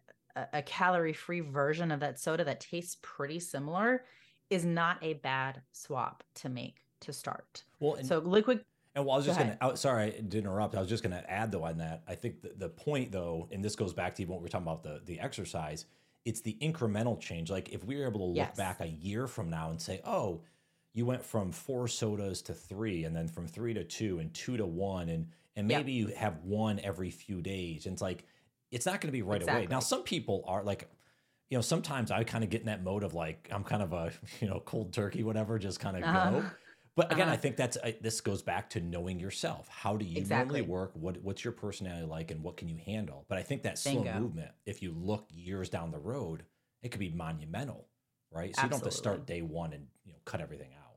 B: a calorie free version of that soda that tastes pretty similar is not a bad swap to make to start. Well, so liquid.
A: And well, I was just going to, oh, sorry to interrupt. I was just going to add though on that. I think the, the point though, and this goes back to even what we are talking about the the exercise. It's the incremental change. Like if we were able to look yes. back a year from now and say, oh, you went from four sodas to three and then from three to two and two to one and and maybe yep. you have one every few days and it's like it's not going to be right exactly. away now some people are like you know sometimes i kind of get in that mode of like i'm kind of a you know cold turkey whatever just kind of uh-huh. go but again uh-huh. i think that's I, this goes back to knowing yourself how do you exactly. normally work what what's your personality like and what can you handle but i think that slow Bingo. movement if you look years down the road it could be monumental right so Absolutely. you don't have to start day one and you know cut everything out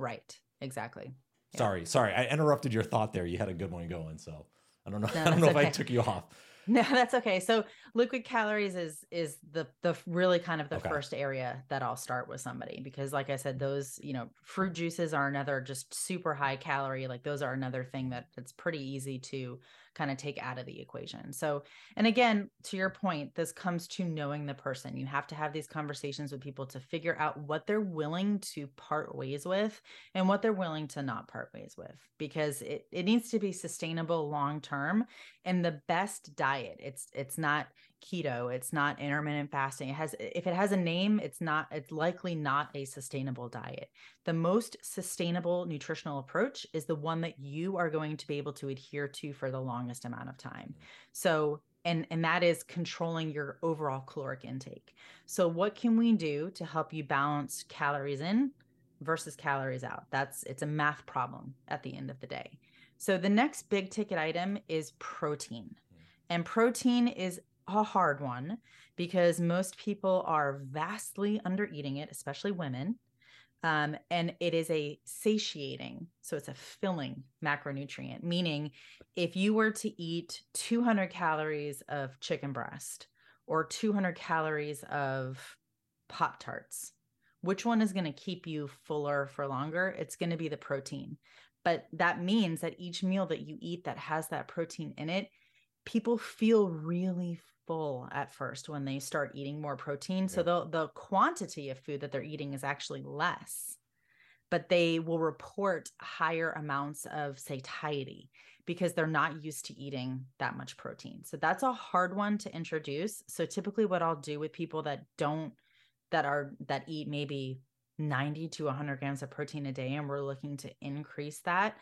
B: Right. Exactly.
A: Yeah. Sorry, sorry. I interrupted your thought there. You had a good one going, so I don't know. No, I don't know okay. if I took you off.
B: No, that's okay. So liquid calories is is the the really kind of the okay. first area that I'll start with somebody because like I said those, you know, fruit juices are another just super high calorie like those are another thing that it's pretty easy to kind of take out of the equation. So, and again, to your point, this comes to knowing the person. You have to have these conversations with people to figure out what they're willing to part ways with and what they're willing to not part ways with because it, it needs to be sustainable long term and the best diet. It's it's not keto it's not intermittent fasting it has if it has a name it's not it's likely not a sustainable diet. The most sustainable nutritional approach is the one that you are going to be able to adhere to for the longest amount of time. Mm. So and and that is controlling your overall caloric intake. So what can we do to help you balance calories in versus calories out? That's it's a math problem at the end of the day. So the next big ticket item is protein. Mm. And protein is a hard one because most people are vastly under eating it, especially women. Um, and it is a satiating, so it's a filling macronutrient, meaning if you were to eat 200 calories of chicken breast or 200 calories of Pop Tarts, which one is going to keep you fuller for longer? It's going to be the protein. But that means that each meal that you eat that has that protein in it, people feel really full at first when they start eating more protein. Yeah. So the the quantity of food that they're eating is actually less, but they will report higher amounts of satiety because they're not used to eating that much protein. So that's a hard one to introduce. So typically what I'll do with people that don't that are that eat maybe 90 to 100 grams of protein a day and we're looking to increase that,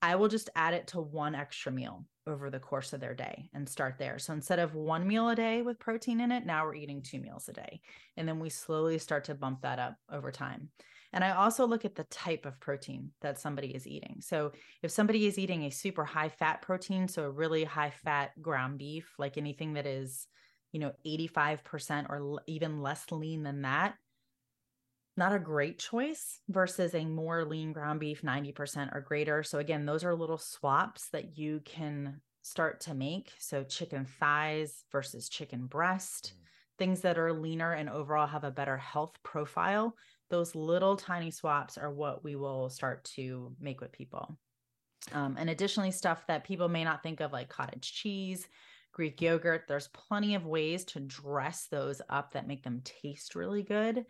B: I will just add it to one extra meal over the course of their day and start there. So instead of one meal a day with protein in it, now we're eating two meals a day. And then we slowly start to bump that up over time. And I also look at the type of protein that somebody is eating. So if somebody is eating a super high fat protein, so a really high fat ground beef, like anything that is, you know, 85% or even less lean than that, not a great choice versus a more lean ground beef 90% or greater. So again, those are little swaps that you can start to make. So chicken thighs versus chicken breast, mm. things that are leaner and overall have a better health profile. Those little tiny swaps are what we will start to make with people. Um, and additionally, stuff that people may not think of, like cottage cheese, Greek yogurt. There's plenty of ways to dress those up that make them taste really good. Mm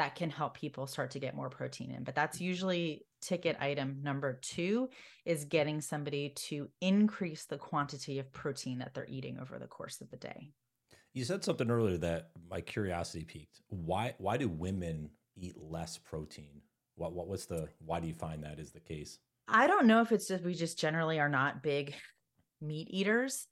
B: that can help people start to get more protein in. But that's mm. usually ticket item number two is getting somebody to increase the quantity of protein that they're eating over the course of the day.
A: You said something earlier that my curiosity piqued. Why why do women eat less protein? What what what's the why do you find that is the case?
B: I don't know if it's just we just generally are not big meat eaters.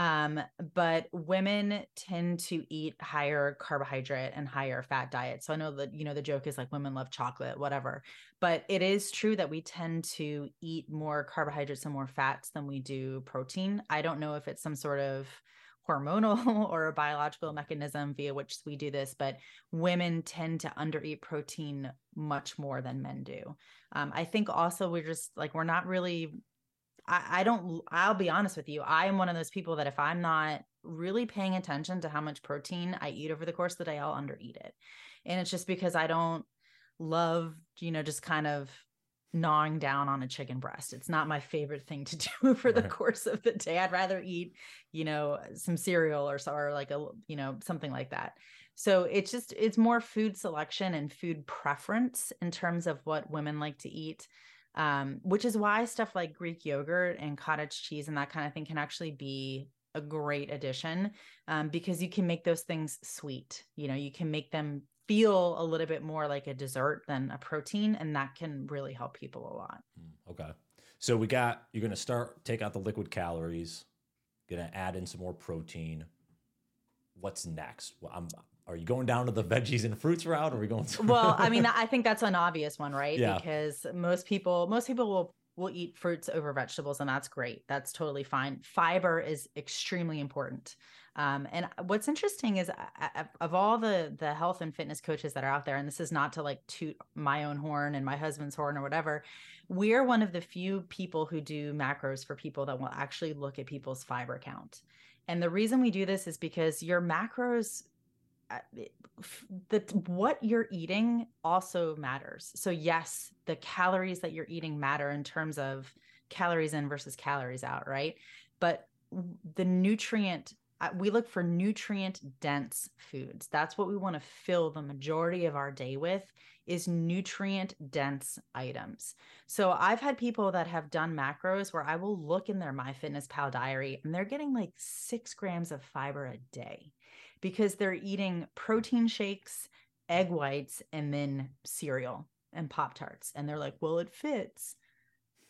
B: Um, but women tend to eat higher carbohydrate and higher fat diets. So I know that, you know, the joke is like women love chocolate, whatever. But it is true that we tend to eat more carbohydrates and more fats than we do protein. I don't know if it's some sort of hormonal or a biological mechanism via which we do this, but women tend to undereat protein much more than men do. Um, I think also we're just like, we're not really I, I don't, I'll be honest with you. I am one of those people that if I'm not really paying attention to how much protein I eat over the course of the day, I'll undereat it. And it's just because I don't love, you know, just kind of gnawing down on a chicken breast. It's not my favorite thing to do over the course of the day. I'd rather eat, you know, some cereal or or like a, you know, something like that. So it's just it's more food selection and food preference in terms of what women like to eat um, which is why stuff like Greek yogurt and cottage cheese and that kind of thing can actually be a great addition um, because you can make those things sweet. You know, you can make them feel a little bit more like a dessert than a protein, and that can really help people a lot.
A: Mm, okay. So we got, you're to start, take out the liquid calories, to add in some more protein. What's next? Well, I'm, are you going down to the veggies and fruits route? Or are we going
B: to- well i mean i think that's an obvious one right? Yeah. because most people most people will will eat fruits over vegetables and that's great. That's totally fine. Fiber is extremely important. Um, and what's interesting is uh, uh, of all the the health and fitness coaches that are out there and this is not to like toot my own horn and my husband's horn or whatever we're one of the few people who do macros for people that will actually look at people's fiber count. And the reason we do this is because your macros Uh, that what you're eating also matters. So yes, the calories that you're eating matter in terms of calories in versus calories out, right? But the nutrient uh, we look for nutrient dense foods. That's what we want to fill the majority of our day with is nutrient dense items. So I've had people that have done macros where I will look in their MyFitnessPal diary and they're getting like 6 grams of fiber a day because they're eating protein shakes, egg whites, and then cereal and Pop Tarts. And they're like, well, it fits.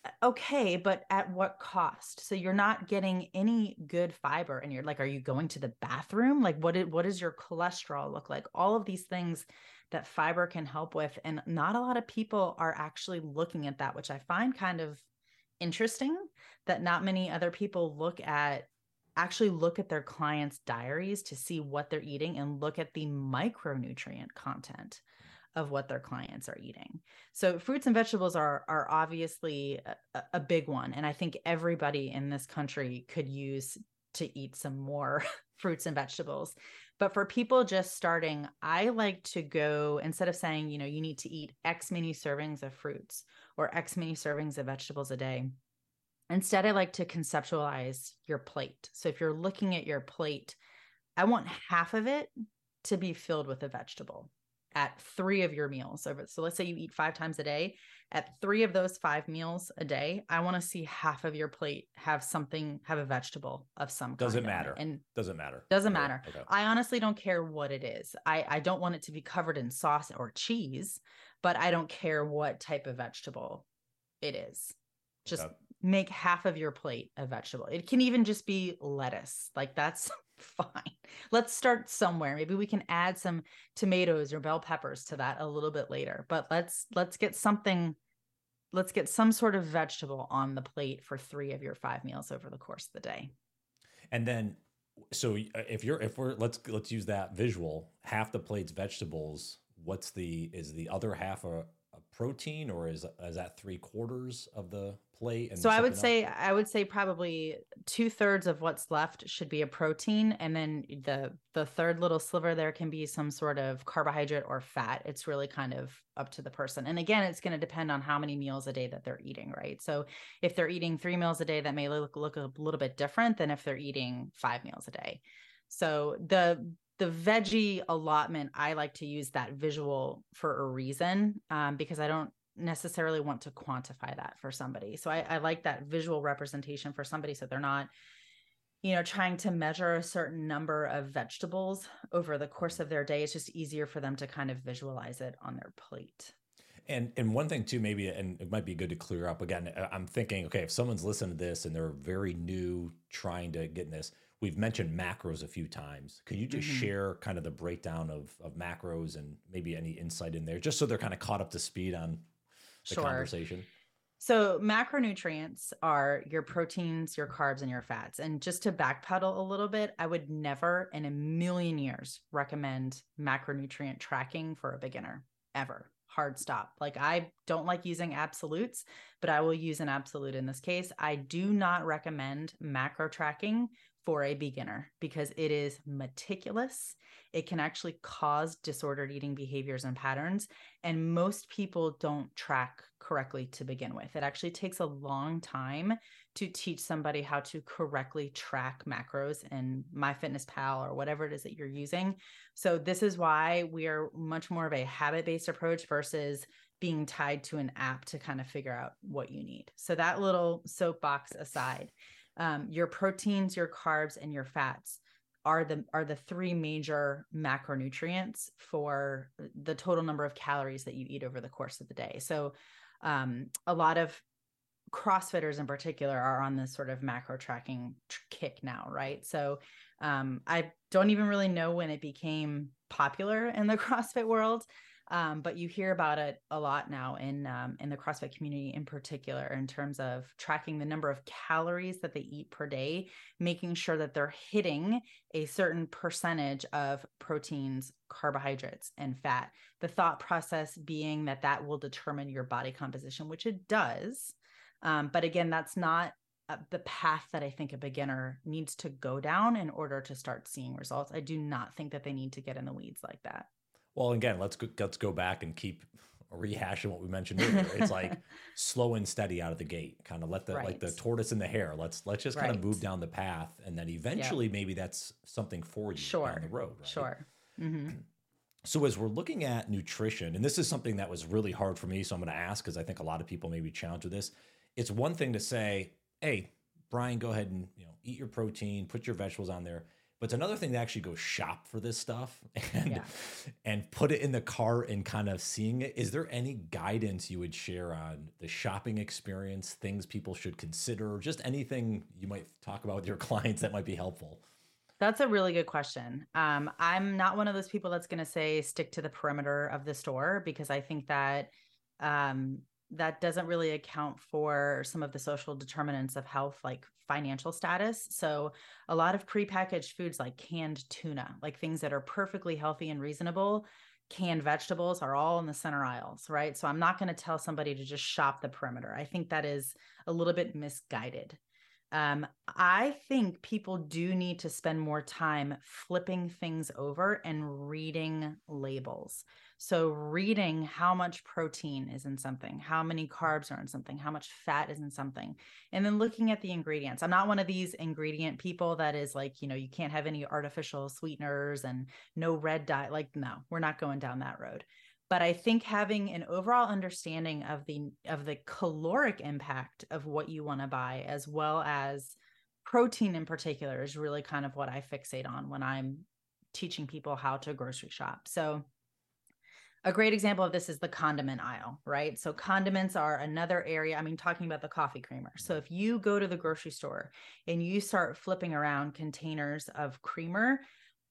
B: Uh, okay, but at what cost? So you're not getting any good fiber and you're like, are you going to the bathroom? Like what, what does your cholesterol look like? All of these things that fiber can help with. And not a lot of people are actually looking at that, which I find kind of interesting that not many other people look at actually look at their clients' diaries to see what they're eating and look at the micronutrient content of what their clients are eating. So fruits and vegetables are are obviously a, a, big one and I think everybody in this country could use to eat some more fruits and vegetables. But for people just starting, I like to go instead of saying, you know, you need to eat X many servings of fruits or X many servings of vegetables a day. Instead, I like to conceptualize your plate. So if you're looking at your plate, I want half of it to be filled with a vegetable at three of your meals. So, so let's say you eat five times a day. At three of those five meals a day, I want to see half of your plate have something, have a vegetable of some kind.
A: doesn't matter. And doesn't matter.
B: Doesn't matter. Okay. I honestly don't care what it is. I, I don't want it to be covered in sauce or cheese, but I don't care what type of vegetable it is. Just okay make half of your plate a vegetable. It can even just be lettuce. Like that's fine. Let's start somewhere. Maybe we can add some tomatoes or bell peppers to that a little bit later. But let's let's get something let's get some sort of vegetable on the plate for 3 of your 5 meals over the course of the day.
A: And then so uh, if you're if we're let's let's use that visual, half the plate's vegetables, what's the is the other half a, a protein or is is that 3 quarters of the plate
B: so i would say i would say probably two-thirds of what's left should be a protein and then the the third little sliver there can be some sort of carbohydrate or fat. It's really kind of up to the person. And again it's going to depend on how many meals a day that they're eating right? So if they're eating three meals a day that may look, look a little bit different than if they're eating five meals a day. So the the veggie allotment i like to use that visual for a reason um, because i don't necessarily want to quantify that for somebody. So I, I like that visual representation for somebody so they're not you know trying to measure a certain number of vegetables over the course of their day it's just easier for them to kind of visualize it on their plate
A: and and one thing too maybe and it might be good to clear up again i'm thinking okay if someone's listening to this and they're very new trying to get in this We've mentioned macros a few times. Could you just mm-hmm. share kind of the breakdown of of macros and maybe any insight in there, just so they're kind of caught up to speed on the sure. conversation?
B: So, macronutrients are your proteins, your carbs, and your fats. And just to backpedal a little bit, I would never in a million years recommend macronutrient tracking for a beginner ever. Hard stop. Like, I don't like using absolutes, but I will use an absolute in this case. I do not recommend macro tracking for a beginner because it is meticulous. It can actually cause disordered eating behaviors and patterns. And most people don't track correctly to begin with. It actually takes a long time to teach somebody how to correctly track macros in MyFitnessPal or whatever it is that you're using. So, this is why we are much more of a habit based approach versus being tied to an app to kind of figure out what you need. So, that little soapbox aside um, your proteins, your carbs, and your fats are the are the three major macronutrients for the total number of calories that you eat over the course of the day. So um, a lot of CrossFitters in particular are on this sort of macro tracking kick now, right? So um, I don't even really know when it became popular in the CrossFit world. Um, but you hear about it a lot now in um, in the CrossFit community in particular, in terms of tracking the number of calories that they eat per day, making sure that they're hitting a certain percentage of proteins, carbohydrates, and fat. The thought process being that that will determine your body composition, which it does. Um, but again, that's not uh, the path that I think a beginner needs to go down in order to start seeing results. I do not think that they need to get in the weeds like that.
A: Well, again, let's go, let's go back and keep rehashing what we mentioned earlier. It's like slow and steady out of the gate. Kind of let the right. like the tortoise and the hare. Let's let's just kind right. of move down the path, and then eventually yep. maybe that's something for you sure. down the road. Right?
B: Sure. Mm-hmm.
A: So as we're looking at nutrition, and this is something that was really hard for me, so I'm going to ask because I think a lot of people may be challenged with this. It's one thing to say, "Hey, Brian, go ahead and you know eat your protein, put your vegetables on there." But it's another thing to actually go shop for this stuff and yeah. and put it in the car and kind of seeing it. Is there any guidance you would share on the shopping experience, things people should consider, just anything you might talk about with your clients that might be helpful?
B: That's a really good question. Um, I'm not one of those people that's going to say stick to the perimeter of the store because I think that um, that doesn't really account for some of the social determinants of health like financial status. So a lot of prepackaged foods like canned tuna like things that are perfectly healthy and reasonable canned vegetables are all in the center aisles right? So i'm not going to tell somebody to just shop the perimeter. I think that is a little bit misguided. Um, I think people do need to spend more time flipping things over and reading labels. So, reading how much protein is in something, how many carbs are in something, how much fat is in something, and then looking at the ingredients. I'm not one of these ingredient people that is like, you know, you can't have any artificial sweeteners and no red dye. Like, no, we're not going down that road. But I think having an overall understanding of the of the caloric impact of what you want to buy, as well as protein in particular, is really kind of what I fixate on when I'm teaching people how to grocery shop. So a great example of this is the condiment aisle, right? So condiments are another area. I mean, talking about the coffee creamer. So if you go to the grocery store and you start flipping around containers of creamer,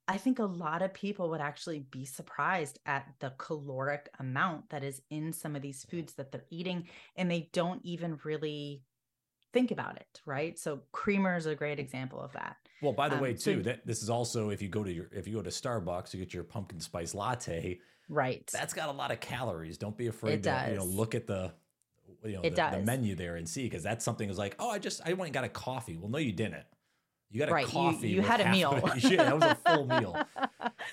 B: I think a lot of people would actually be surprised at the caloric amount that is in some of these foods that they're eating, and they don't even really think about it, right? So creamer is a great example of that.
A: Well, by the um, way, too, so, that this is also if you go to your if you go to Starbucks, you get your pumpkin spice latte
B: Right.
A: That's got a lot of calories. Don't be afraid it to does. you know look at the you know the, the, menu there and see because that's something is like oh I just I went and got a coffee. Well, no, you didn't. You got a right. coffee.
B: You, you had a meal.
A: yeah, that was a full meal.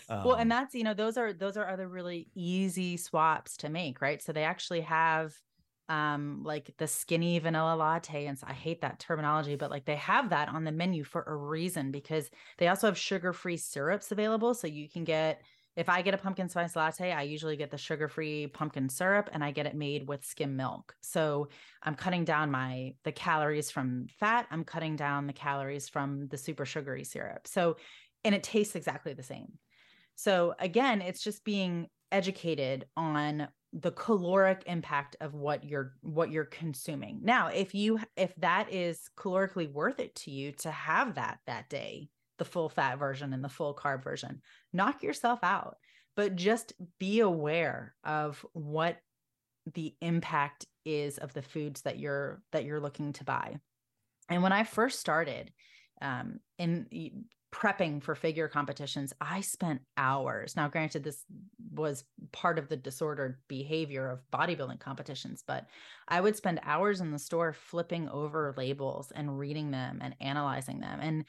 B: Um, well, and that's you know those are those are other really easy swaps to make, right? So they actually have um like the skinny vanilla latte and so I hate that terminology but like they have that on the menu for a reason because they also have sugar-free syrups available so you can get if I get a pumpkin spice latte, I usually get the sugar free pumpkin syrup and I get it made with skim milk. So I'm cutting down my the calories from fat. I'm cutting down the calories from the super sugary syrup. So and it tastes exactly the same. So again, it's just being educated on the caloric impact of what you're what you're consuming. Now, if you if that is calorically worth it to you to have that that day, the full fat version and the full carb version. Knock yourself out, but just be aware of what the impact is of the foods that you're that you're looking to buy. And when I first started um, in prepping for figure competitions, I spent hours. Now, granted, this was part of the disordered behavior of bodybuilding competitions, but I would spend hours in the store flipping over labels and reading them and analyzing them. And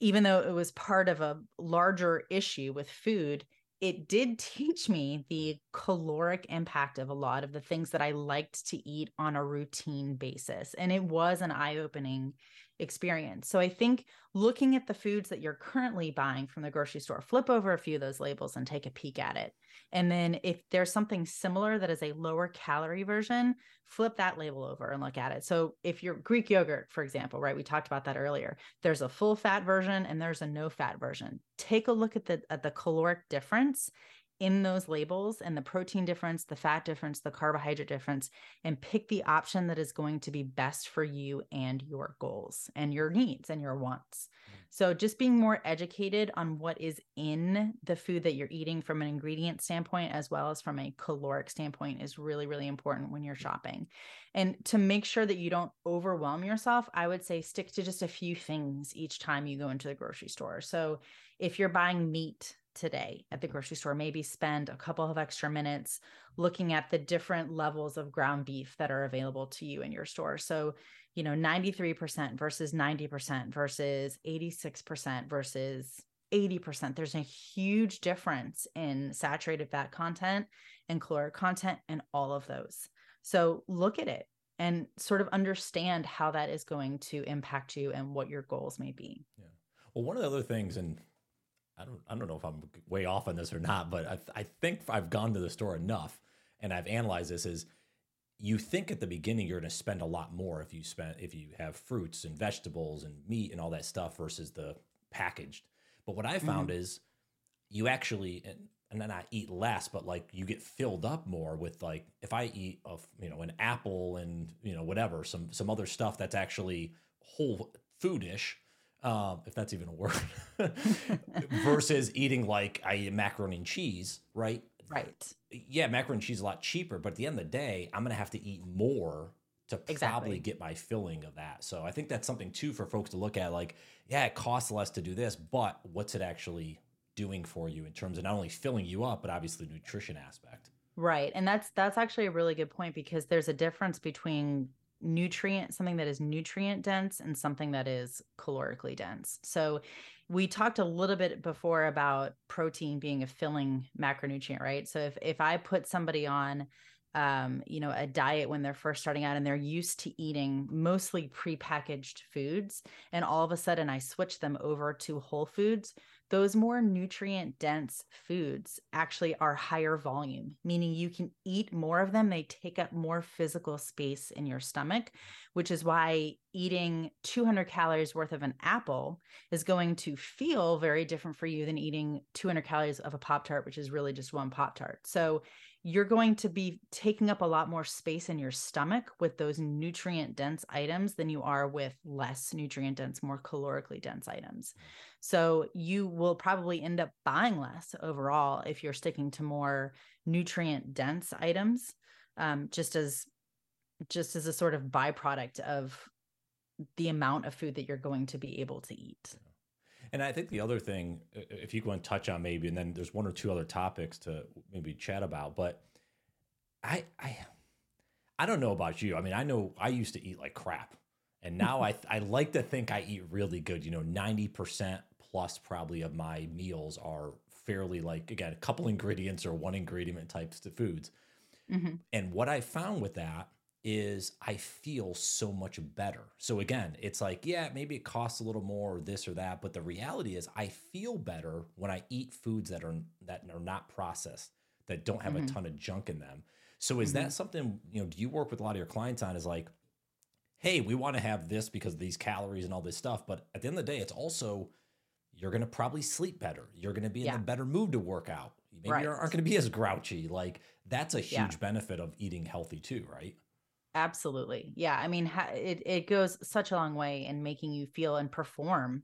B: even though it was part of a larger issue with food, it did teach me the caloric impact of a lot of the things that I liked to eat on a routine basis. And it was an eye opening experience. So I think looking at the foods that you're currently buying from the grocery store, flip over a few of those labels and take a peek at it. And then if there's something similar that is a lower calorie version, flip that label over and look at it. So if you're Greek yogurt, for example, right? We talked about that earlier. There's a full fat version and there's a no fat version. Take a look at the at the caloric difference in those labels and the protein difference, the fat difference, the carbohydrate difference, and pick the option that is going to be best for you and your goals and your needs and your wants. Mm. So, just being more educated on what is in the food that you're eating from an ingredient standpoint, as well as from a caloric standpoint, is really, really important when you're shopping. And to make sure that you don't overwhelm yourself, I would say stick to just a few things each time you go into the grocery store. So, if you're buying meat, today at the mm-hmm. grocery store. Maybe spend a couple of extra minutes looking at the different levels of ground beef that are available to you in your store. So, you know, 93% versus 90% versus 86% versus 80%. There's a huge difference in saturated fat content and caloric content and all of those. So, look at it and sort of understand how that is going to impact you and what your goals may be.
A: Yeah. Well, one of the other things, and I don't I don't know if I'm way off on this or not, but I I think I've gone to the store enough and I've analyzed this is you think at the beginning you're going to spend a lot more if you spend if you have fruits and vegetables and meat and all that stuff versus the packaged. But what I found mm-hmm. is you actually and, and then I eat less, but like you get filled up more with like if I eat a you know an apple and you know whatever some some other stuff that's actually whole foodish um, if that's even a word, versus eating like I eat macaroni and cheese, right?
B: Right.
A: Yeah, macaroni and cheese is a lot cheaper, but at the end of the day, I'm gonna have to eat more to exactly. probably get my filling of that. So I think that's something too for folks to look at. Like, yeah, it costs less to do this, but what's it actually doing for you in terms of not only filling you up, but obviously the nutrition aspect.
B: Right. And that's that's actually a really good point because there's a difference between nutrient something that is nutrient dense and something that is calorically dense. So we talked a little bit before about protein being a filling macronutrient right? So if if i put somebody on um, you know, a diet when they're first starting out and they're used to eating mostly prepackaged foods. And all of a sudden I switch them over to whole foods those more nutrient dense foods actually are higher volume, meaning you can eat more of them. They take up more physical space in your stomach, which is why eating 200 calories worth of an apple is going to feel very different for you than eating 200 calories of a Pop Tart, which is really just one Pop Tart. So you're going to be taking up a lot more space in your stomach with those nutrient dense items than you are with less nutrient dense, more calorically dense items. So you will probably end up buying less overall if you're sticking to more nutrient dense items, um, just as just as a sort of byproduct of the amount of food that you're going to be able to eat.
A: And I think the other thing, if you want to touch on maybe, and then there's one or two other topics to maybe chat about, but I I I don't know about you. I mean, I know I used to eat like crap, and now I I like to think I eat really good. You know, ninety percent plus probably of my meals are fairly like again a couple ingredients or one ingredient types of foods. Mm-hmm. And what I found with that is I feel so much better. So again, it's like, yeah, maybe it costs a little more or this or that, but the reality is I feel better when I eat foods that are that are not processed, that don't have mm-hmm. a ton of junk in them. So is mm-hmm. that something, you know, do you work with a lot of your clients on is like, hey, we want to have this because of these calories and all this stuff, but at the end of the day, it's also you're going to probably sleep better. You're going to be in yeah. a better mood to work out. Maybe right. you aren't going to be as grouchy. Like that's a huge yeah. benefit of eating healthy too, right?
B: Absolutely. Yeah. I mean, it, it goes such a long way in making you feel and perform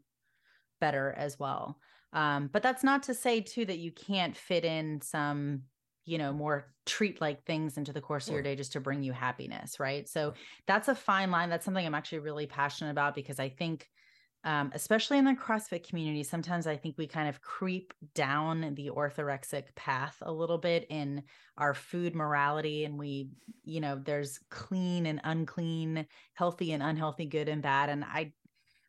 B: better as well. Um, but that's not to say too that you can't fit in some, you know, more treat like things into the course of your day just to bring you happiness, right? So that's a fine line. That's something I'm actually really passionate about because I think um, especially in the CrossFit community, sometimes I think we kind of creep down the orthorexic path a little bit in our food morality. And we, you know, there's clean and unclean, healthy and unhealthy, good and bad. And I,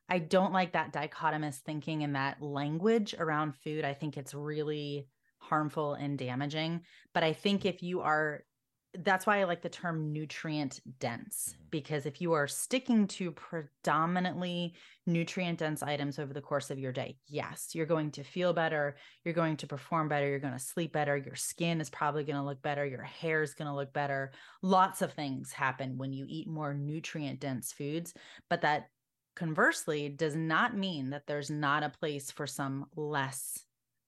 B: I don't like that dichotomous thinking and that language around food. I think it's really harmful and damaging. But I think if you are that's why I like the term nutrient dense mm-hmm. because if you are sticking to predominantly nutrient dense items over the course of your day, yes, you're going to feel better, you're going to perform better, you're going to sleep better, your skin is probably going to look better, your hair is going to look better. Lots of things happen when you eat more nutrient dense foods, but that conversely does not mean that there's not a place for some less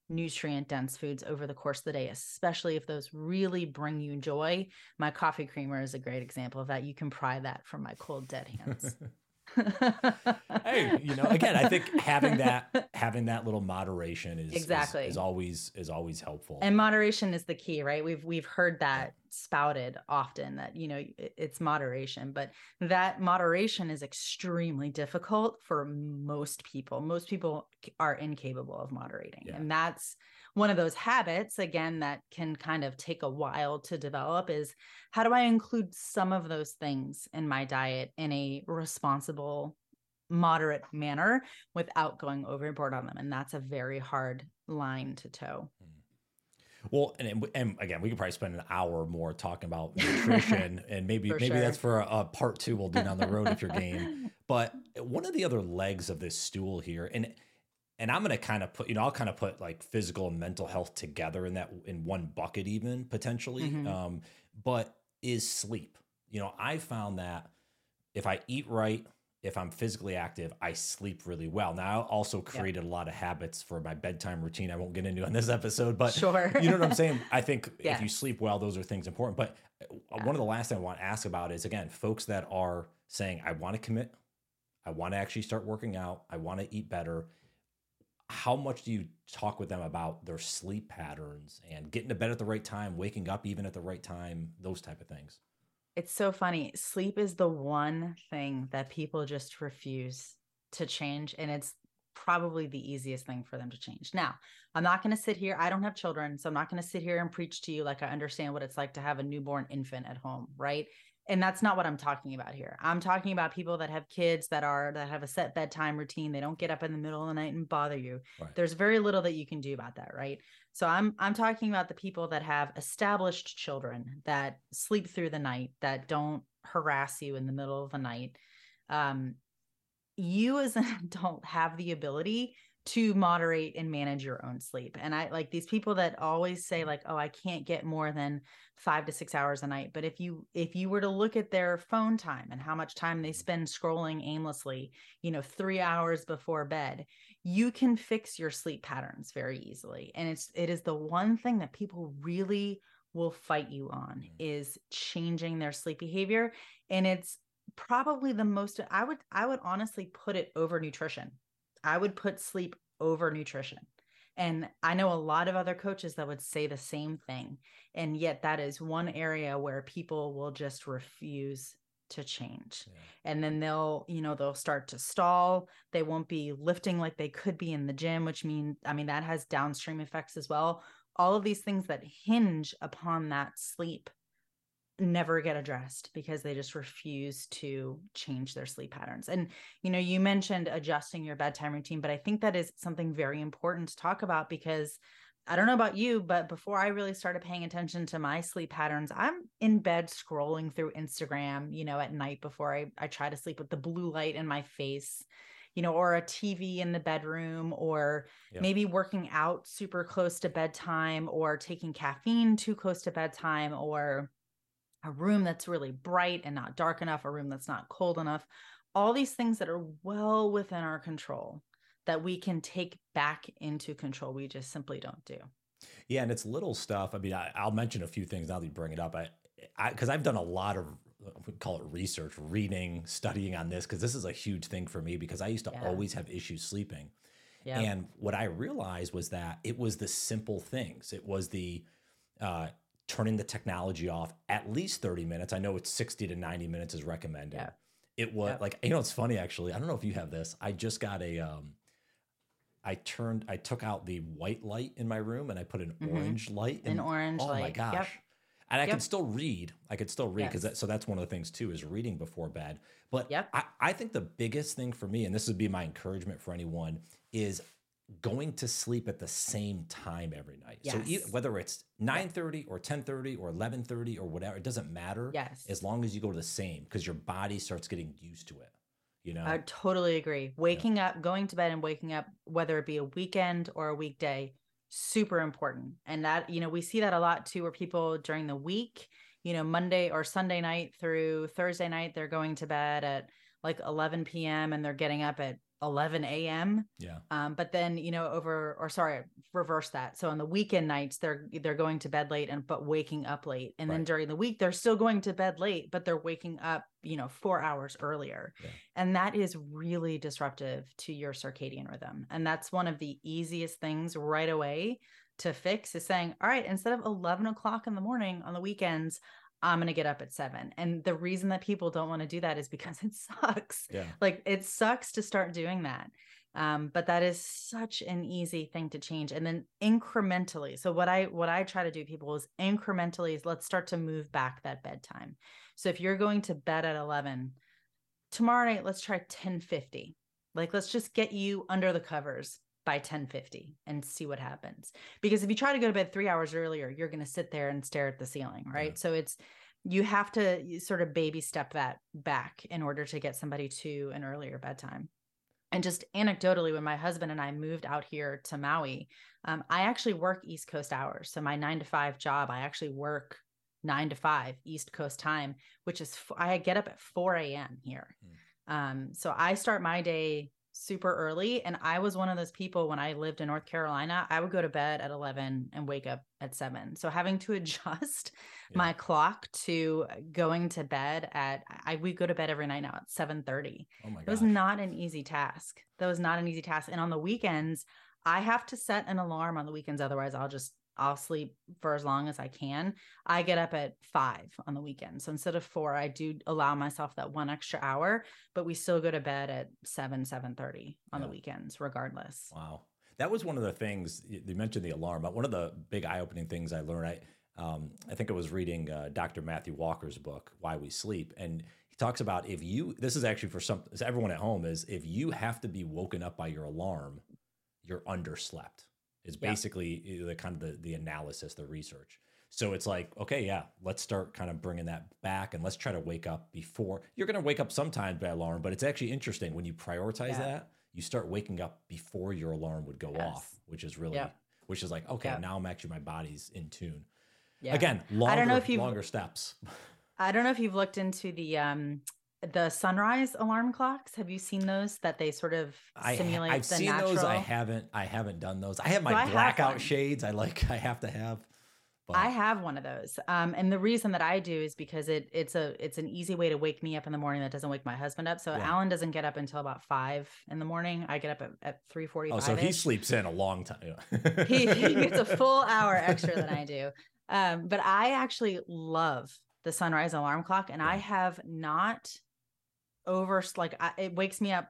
B: nutrient dense foods over the course of the day, especially if those really bring you joy. My coffee creamer is a great example of that. You can pry that from my cold dead hands.
A: hey, you know, again, I think having that having that little moderation is
B: exactly
A: is, is, always is always helpful.
B: And moderation is the key, right? We've we've heard that spouted often that you know it's moderation, but that moderation is extremely difficult for most people. Most people are incapable of moderating, yeah. and that's one of those habits again that can kind of take a while to develop is how do i include some of those things in my diet in a responsible moderate manner without going overboard on them and that's a very hard line to toe hmm.
A: well, and, and again, we could probably spend an hour more talking about nutrition, and maybe maybe sure. that's for a, a, part two we'll do down the road if you're game. But one of the other legs of this stool here, and and I'm going to kind of put, you know, I'll kind of put like physical and mental health together in that in one bucket, even potentially. Mm-hmm. Um, but is sleep. You know, I found that if I eat right, if I'm physically active, I sleep really well. Now, I also created yeah. a lot of habits for my bedtime routine. I won't get into on this episode, but
B: sure.
A: you know what I'm saying? I think yeah. if you sleep well, those are things important. But uh, yeah. one of the last things I want to ask about is again, folks that are saying, I want to commit, I want to actually start working out, I want to eat better how much do you talk with them about their sleep patterns and getting to bed at the right time, waking up even at the right time, those type of things?
B: It's so funny. Sleep is the one thing that people just refuse to change. And it's probably the easiest thing for them to change. Now, I'm not going to sit here. I don't have children. So I'm not going to sit here and preach to you like I understand what it's like to have a newborn infant at home, right? And that's not what i'm talking about here. I'm talking about people that have kids that are that have a set bedtime routine. They don't get up in the middle of the night and bother you. Right. there's very little that you can do about that right? So i'm i'm talking about the people that have established children that sleep through the night that don't harass you in the middle of the night. Um, you as an adult have the ability to moderate and manage your own sleep. And I like these people that always say like, "Oh, I can't get more than 5 to 6 hours a night." But if you if you were to look at their phone time and how much time they spend scrolling aimlessly, you know, 3 hours before bed, you can fix your sleep patterns very easily. And it's it is the one thing that people really will fight you on mm. is changing their sleep behavior and it's probably the most I would I would honestly put it over nutrition I would put sleep over nutrition. And I know a lot of other coaches that would say the same thing. And yet, that is one area where people will just refuse to change. Yeah. And then they'll, you know, they'll start to stall. They won't be lifting like they could be in the gym, which means, I mean, that has downstream effects as well. All of these things that hinge upon that sleep never get addressed because they just refuse to change their sleep patterns. And you know, you mentioned adjusting your bedtime routine, but I think that is something very important to talk about because I don't know about you, but before I really started paying attention to my sleep patterns, I'm in bed scrolling through Instagram, you know, at night before I, I try to sleep with the blue light in my face, you know, or a TV in the bedroom, or yep. maybe working out super close to bedtime, or taking caffeine too close to bedtime, or a room that's really bright and not dark enough, a room that's not cold enough, all these things that are well within our control that we can take back into control. We just simply don't do.
A: Yeah, and it's little stuff. I mean, I, will mention a few things now that you bring it up. I, because I've done a lot of we call it research, reading, studying on this because this is a huge thing for me because I used to yeah. always have issues sleeping. Yep. And what I realized was that it was the simple things. It was the uh, turning the technology off at least 30 minutes. I know it's 60 to 90 minutes is recommended. Yep. It was yep. like, you know, it's funny actually. I don't know if you have this. I just got a, um, I turned, I took out the white light in my room and I put an mm-hmm. orange light.
B: In, an orange
A: oh
B: light.
A: Oh my gosh. Yep. And I yep. can still read. I could still read because yes. that, so that's one of the things too is reading before bed. But yep. I, I think the biggest thing for me, and this would be my encouragement for anyone, is going to sleep at the same time every night. Yes. So whether it's 9:30 or 10:30 or 11:30 or whatever, it doesn't matter.
B: Yes.
A: As long as you go to the same because your body starts getting used to it. You know.
B: I totally agree. Waking yeah. up, going to bed and waking up whether it be a weekend or a weekday, super important. And that, you know, we see that a lot too where people during the week, you know, Monday or Sunday night through Thursday night they're going to bed at like 11 p.m. and they're getting up at 11 a.m.
A: Yeah.
B: Um, but then you know over or sorry, reverse that. So on the weekend nights they're they're going to bed late and but waking up late, and right. then during the week they're still going to bed late, but they're waking up you know four hours earlier, yeah. and that is really disruptive to your circadian rhythm. And that's one of the easiest things right away to fix is saying, all right, instead of 11 o'clock in the morning on the weekends, I'm going to get up at seven. And the reason that people don't want to do that is because it sucks.
A: Yeah.
B: Like it sucks to start doing that. Um, but that is such an easy thing to change. And then incrementally. So what I what I try to do people is incrementally is let's start to move back that bedtime. So if you're going to bed at 11, tomorrow night, let's try 1050. Like let's just get you under the covers by 1050 and see what happens. Because if you try to go to bed three hours earlier you're going to sit there and stare at the ceiling right? Yeah. so it's you have to sort of baby step that back in order to get somebody to an earlier bedtime. And just anecdotally when my husband and i moved out here to maui um, i actually work east coast hours. So my nine to five job i actually work nine to five east coast time which is i get up at 4 a.m here. Mm. um, so i start my day super early. And I was one of those people when I lived in North Carolina, I would go to bed at 11 and wake up at seven. So having to adjust yeah. my clock to uh, going to bed at, I we go to bed every night now at 7 30. Oh my It was not an easy task. That was not an easy task. And on the weekends, I have to set an alarm on the weekends. Otherwise, I'll just I'll sleep for as long as I can. I get up at five on the weekend. So instead of four, I do allow myself that one extra hour, but we still go to bed at seven, seven thirty on yeah. the weekends, regardless.
A: Wow. That was one of the things you mentioned the alarm, but one of the big eye opening things I learned. I um, I think I was reading uh, Dr. Matthew Walker's book, Why We Sleep, and he talks about if you this is actually for some everyone at home is if you have to be woken up by your alarm, you're underslept is basically yeah. the kind of the, the analysis, the research. So it's like, okay, yeah, let's start kind of bringing that back and let's try to wake up before you're going to wake up sometimes by alarm, but it's actually interesting when you prioritize yeah. that, you start waking up before your alarm would go yes. off, which is really, yep. which is like, okay, now I'm actually, my body's in tune. Yeah. Again, longer, I don't know if you longer steps.
B: I don't know if you've looked into the, um, the sunrise alarm clocks have you seen those that they sort of simulate
A: I, have
B: the
A: seen
B: natural...
A: those i haven't i haven't done those. I have my so blackout have shades i like i have to have
B: but... i have one of those um, and the reason that i do is because it it's a it's an easy way to wake me up in the morning that doesn't wake my husband up so yeah. allan doesn't get up until about five in the morning i get up at, at 3 oh
A: so he sleeps in a long time
B: he, he gets a full hour extra than i do um, but i actually love the sunrise alarm clock and yeah. i have not over like I, it wakes me up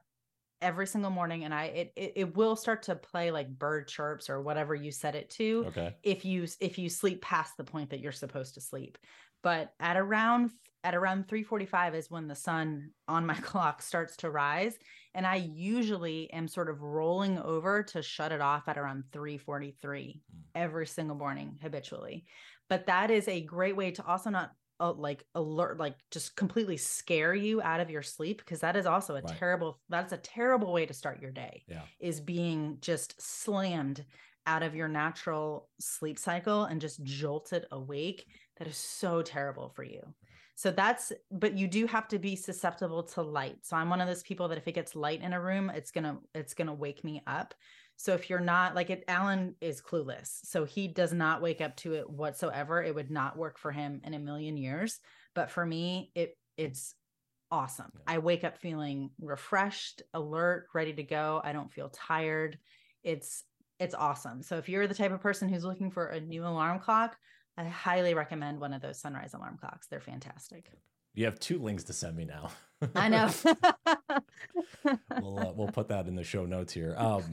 B: every single morning and i it, it, it will start to play like bird chirps or whatever you set it to
A: okay.
B: if you if you sleep past the point that you're supposed to sleep. But at around at around 3:45 is when the sun on my clock starts to rise and I usually am sort of rolling over to shut it off at around 3:43 mm. every single morning habitually. But that is a great way to also not uh, like alert like just completely scare you out of your sleep because that is also a right. terrible that's a terrible way to start your day
A: yeah.
B: is being just slammed out of your natural sleep cycle and just jolted awake. That is so terrible for you. So that's but you do have to be susceptible to light. So i'm one of those people that if it gets light in a room it's gonna it's gonna wake me up so if you're not like it, Allan is clueless. So he does not wake up to it whatsoever. It would not work for him in a million years. But for me, it it's awesome. I wake up feeling refreshed, alert, ready to go. I don't feel tired. it's it's awesome. So if you're the type of person who's looking for a new alarm clock, I highly recommend one of those sunrise alarm clocks. They're fantastic.
A: You have two links to send me now.
B: I know.
A: we'll uh, we'll put that in the show notes here. Um,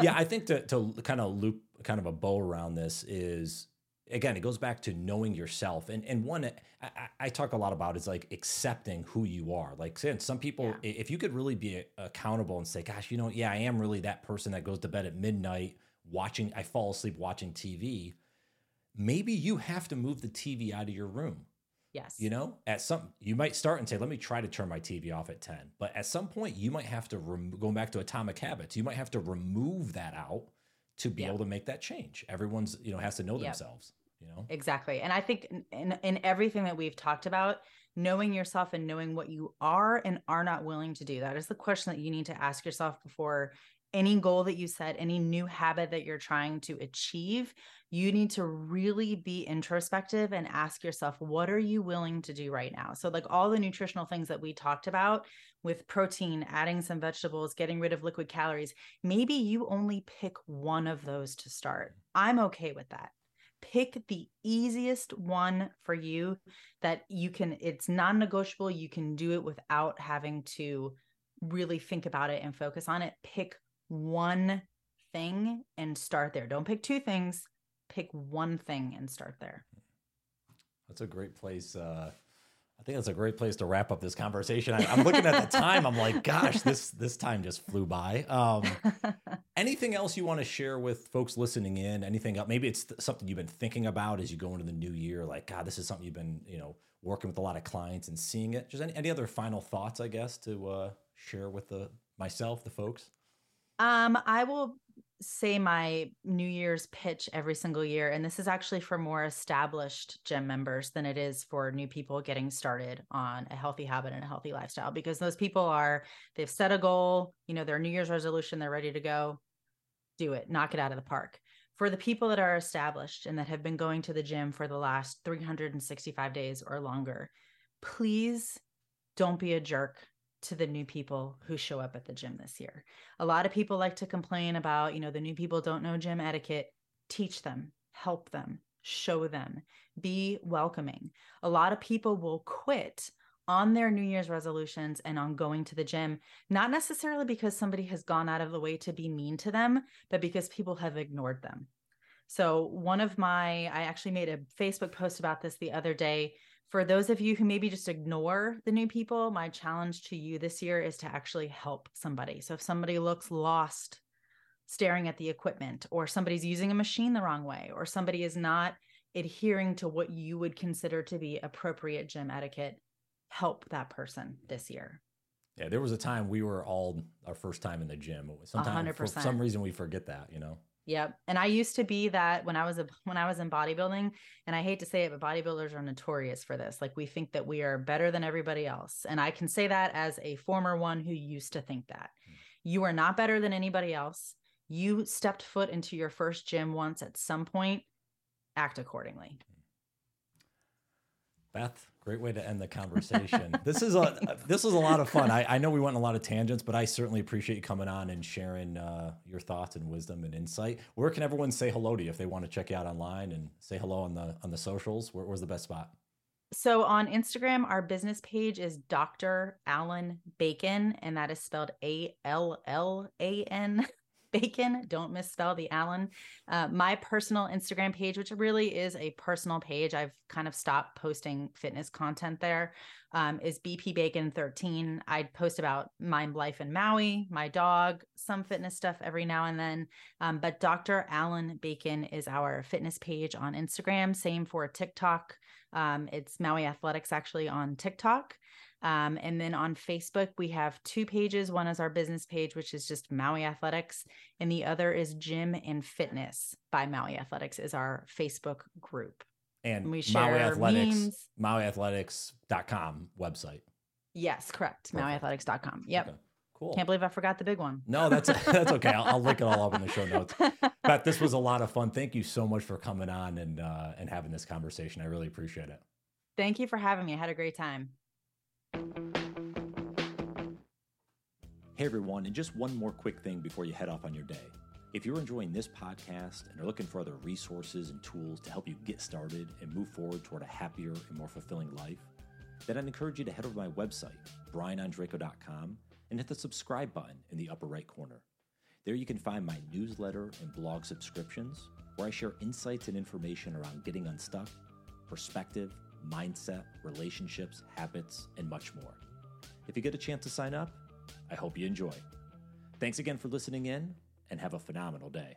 A: yeah, I think to to kind of loop kind of a bow around this is again it goes back to knowing yourself and and one I, I talk a lot about is like accepting who you are. Like since some people, yeah. if you could really be accountable and say, "Gosh, you know, yeah, I am really that person that goes to bed at midnight watching. I fall asleep watching TV." Maybe you have to move the TV out of your room
B: Yes.
A: You know, at some you might start and say, "Let me try to turn my TV off at 10." But at some point you might have to rem- going back to atomic habits, you might have to remove that out to be yep. able to make that change. Everyone's, you know, has to know yep. themselves, you know.
B: Exactly. And I think in, in in everything that we've talked about, knowing yourself and knowing what you are and are not willing to do, that is the question that you need to ask yourself before any goal that you set, any new habit that you're trying to achieve, you need to really be introspective and ask yourself, what are you willing to do right now? So, like all the nutritional things that we talked about with protein, adding some vegetables, getting rid of liquid calories, maybe you only pick one of those to start. I'm okay with that. Pick the easiest one for you that you can, it's non negotiable. You can do it without having to really think about it and focus on it. Pick one thing and start there. Don't pick two things, pick one thing and start there.
A: That's a great place. Uh, I think that's a great place to wrap up this conversation. I, am looking at the time. I'm like, gosh, this this time just flew by. Um, anything else you want to share with folks listening in? Anything else? Maybe it's something you've been thinking about as you go into the new year. Like, God, this is something you've been, you know, working with a lot of clients and seeing it. Just any, any other final thoughts, I guess, to uh, share with the myself, the folks.
B: Um, I will say my New Year's pitch every single year, and this is actually for more established gym members than it is for new people getting started on a healthy habit and a healthy lifestyle because those people are they've set a goal, you know, their New Year's resolution, they're ready to go. Do it, knock it out of the park. For the people that are established and that have been going to the gym for the last 365 days or longer, please don't be a jerk to the new people who show up at the gym this year. A lot of people like to complain about, you know, the new people don't know gym etiquette. Teach them, help them, show them, be welcoming. A lot of people will quit on their New Year's resolutions and on going to the gym, not necessarily because somebody has gone out of the way to be mean to them, but because people have ignored them. So, one of my, I actually made a Facebook post about this the other day for those of you who maybe just ignore the new people, my challenge to you this year is to actually help somebody. So if somebody looks lost staring at the equipment, or somebody's using a machine the wrong way, or somebody is not adhering to what you would consider to be appropriate gym etiquette, help that person this year.
A: Yeah, there was a time we were all our first time in the gym. Sometimes 100%. for some reason we forget that, you know.
B: Yep. And I used to be that when I was a when I was in bodybuilding, and I hate to say it, but bodybuilders are notorious for this. Like we think that we are better than everybody else. And I can say that as a former one who used to think that. Hmm. You are not better than anybody else. You stepped foot into your first gym once at some point, act accordingly.
A: Beth, Great way to end the conversation. this is a this was a lot of fun. I, I know we went in a lot of tangents, but I certainly appreciate you coming on and sharing uh, your thoughts and wisdom and insight. Where can everyone say hello to you if they want to check you out online and say hello on the on the socials? Where, where's the best spot?
B: So on Instagram, our business page is Dr. Allan Bacon, and that is spelled A L L A N Bacon. Don't misspell the Allan. Uh, my personal Instagram page, which really is a personal page, I've kind of stopped posting fitness content there. Um, is BP Bacon 13. I post about my life in Maui, my dog, some fitness stuff every now and then. Um, but Dr. Allan Bacon is our fitness page on Instagram. Same for TikTok. Um, it's Maui Athletics actually on TikTok. Um, and then on Facebook, we have two pages. One is our business page, which is just Maui Athletics, and the other is Gym and Fitness by Maui Athletics, is our Facebook group.
A: And, and we share Maui Athletics, memes. MauiAthletics.com website.
B: Yes, correct. Perfect. MauiAthletics.com. Yep. Okay.
A: Cool.
B: Can't believe I forgot the big one.
A: No, that's that's okay. I'll, I'll, link it all up in the show notes. But this was a lot of fun. Thank you so much for coming on and uh, and having this conversation. I really appreciate it.
B: Thank you for having me. I had a great time.
A: Hey everyone, and just one more quick thing before you head off on your day. If you're enjoying this podcast and are looking for other resources and tools to help you get started and move forward toward a happier and more fulfilling life, then I'd encourage you to head over to my website, brianondrako.com, and hit the subscribe button in the upper right corner. There you can find my newsletter and blog subscriptions, where I share insights and information around getting unstuck, perspective, mindset, relationships, habits, and much more. If you get a chance to sign up, I hope you enjoy. Thanks again for listening in, and have a phenomenal day.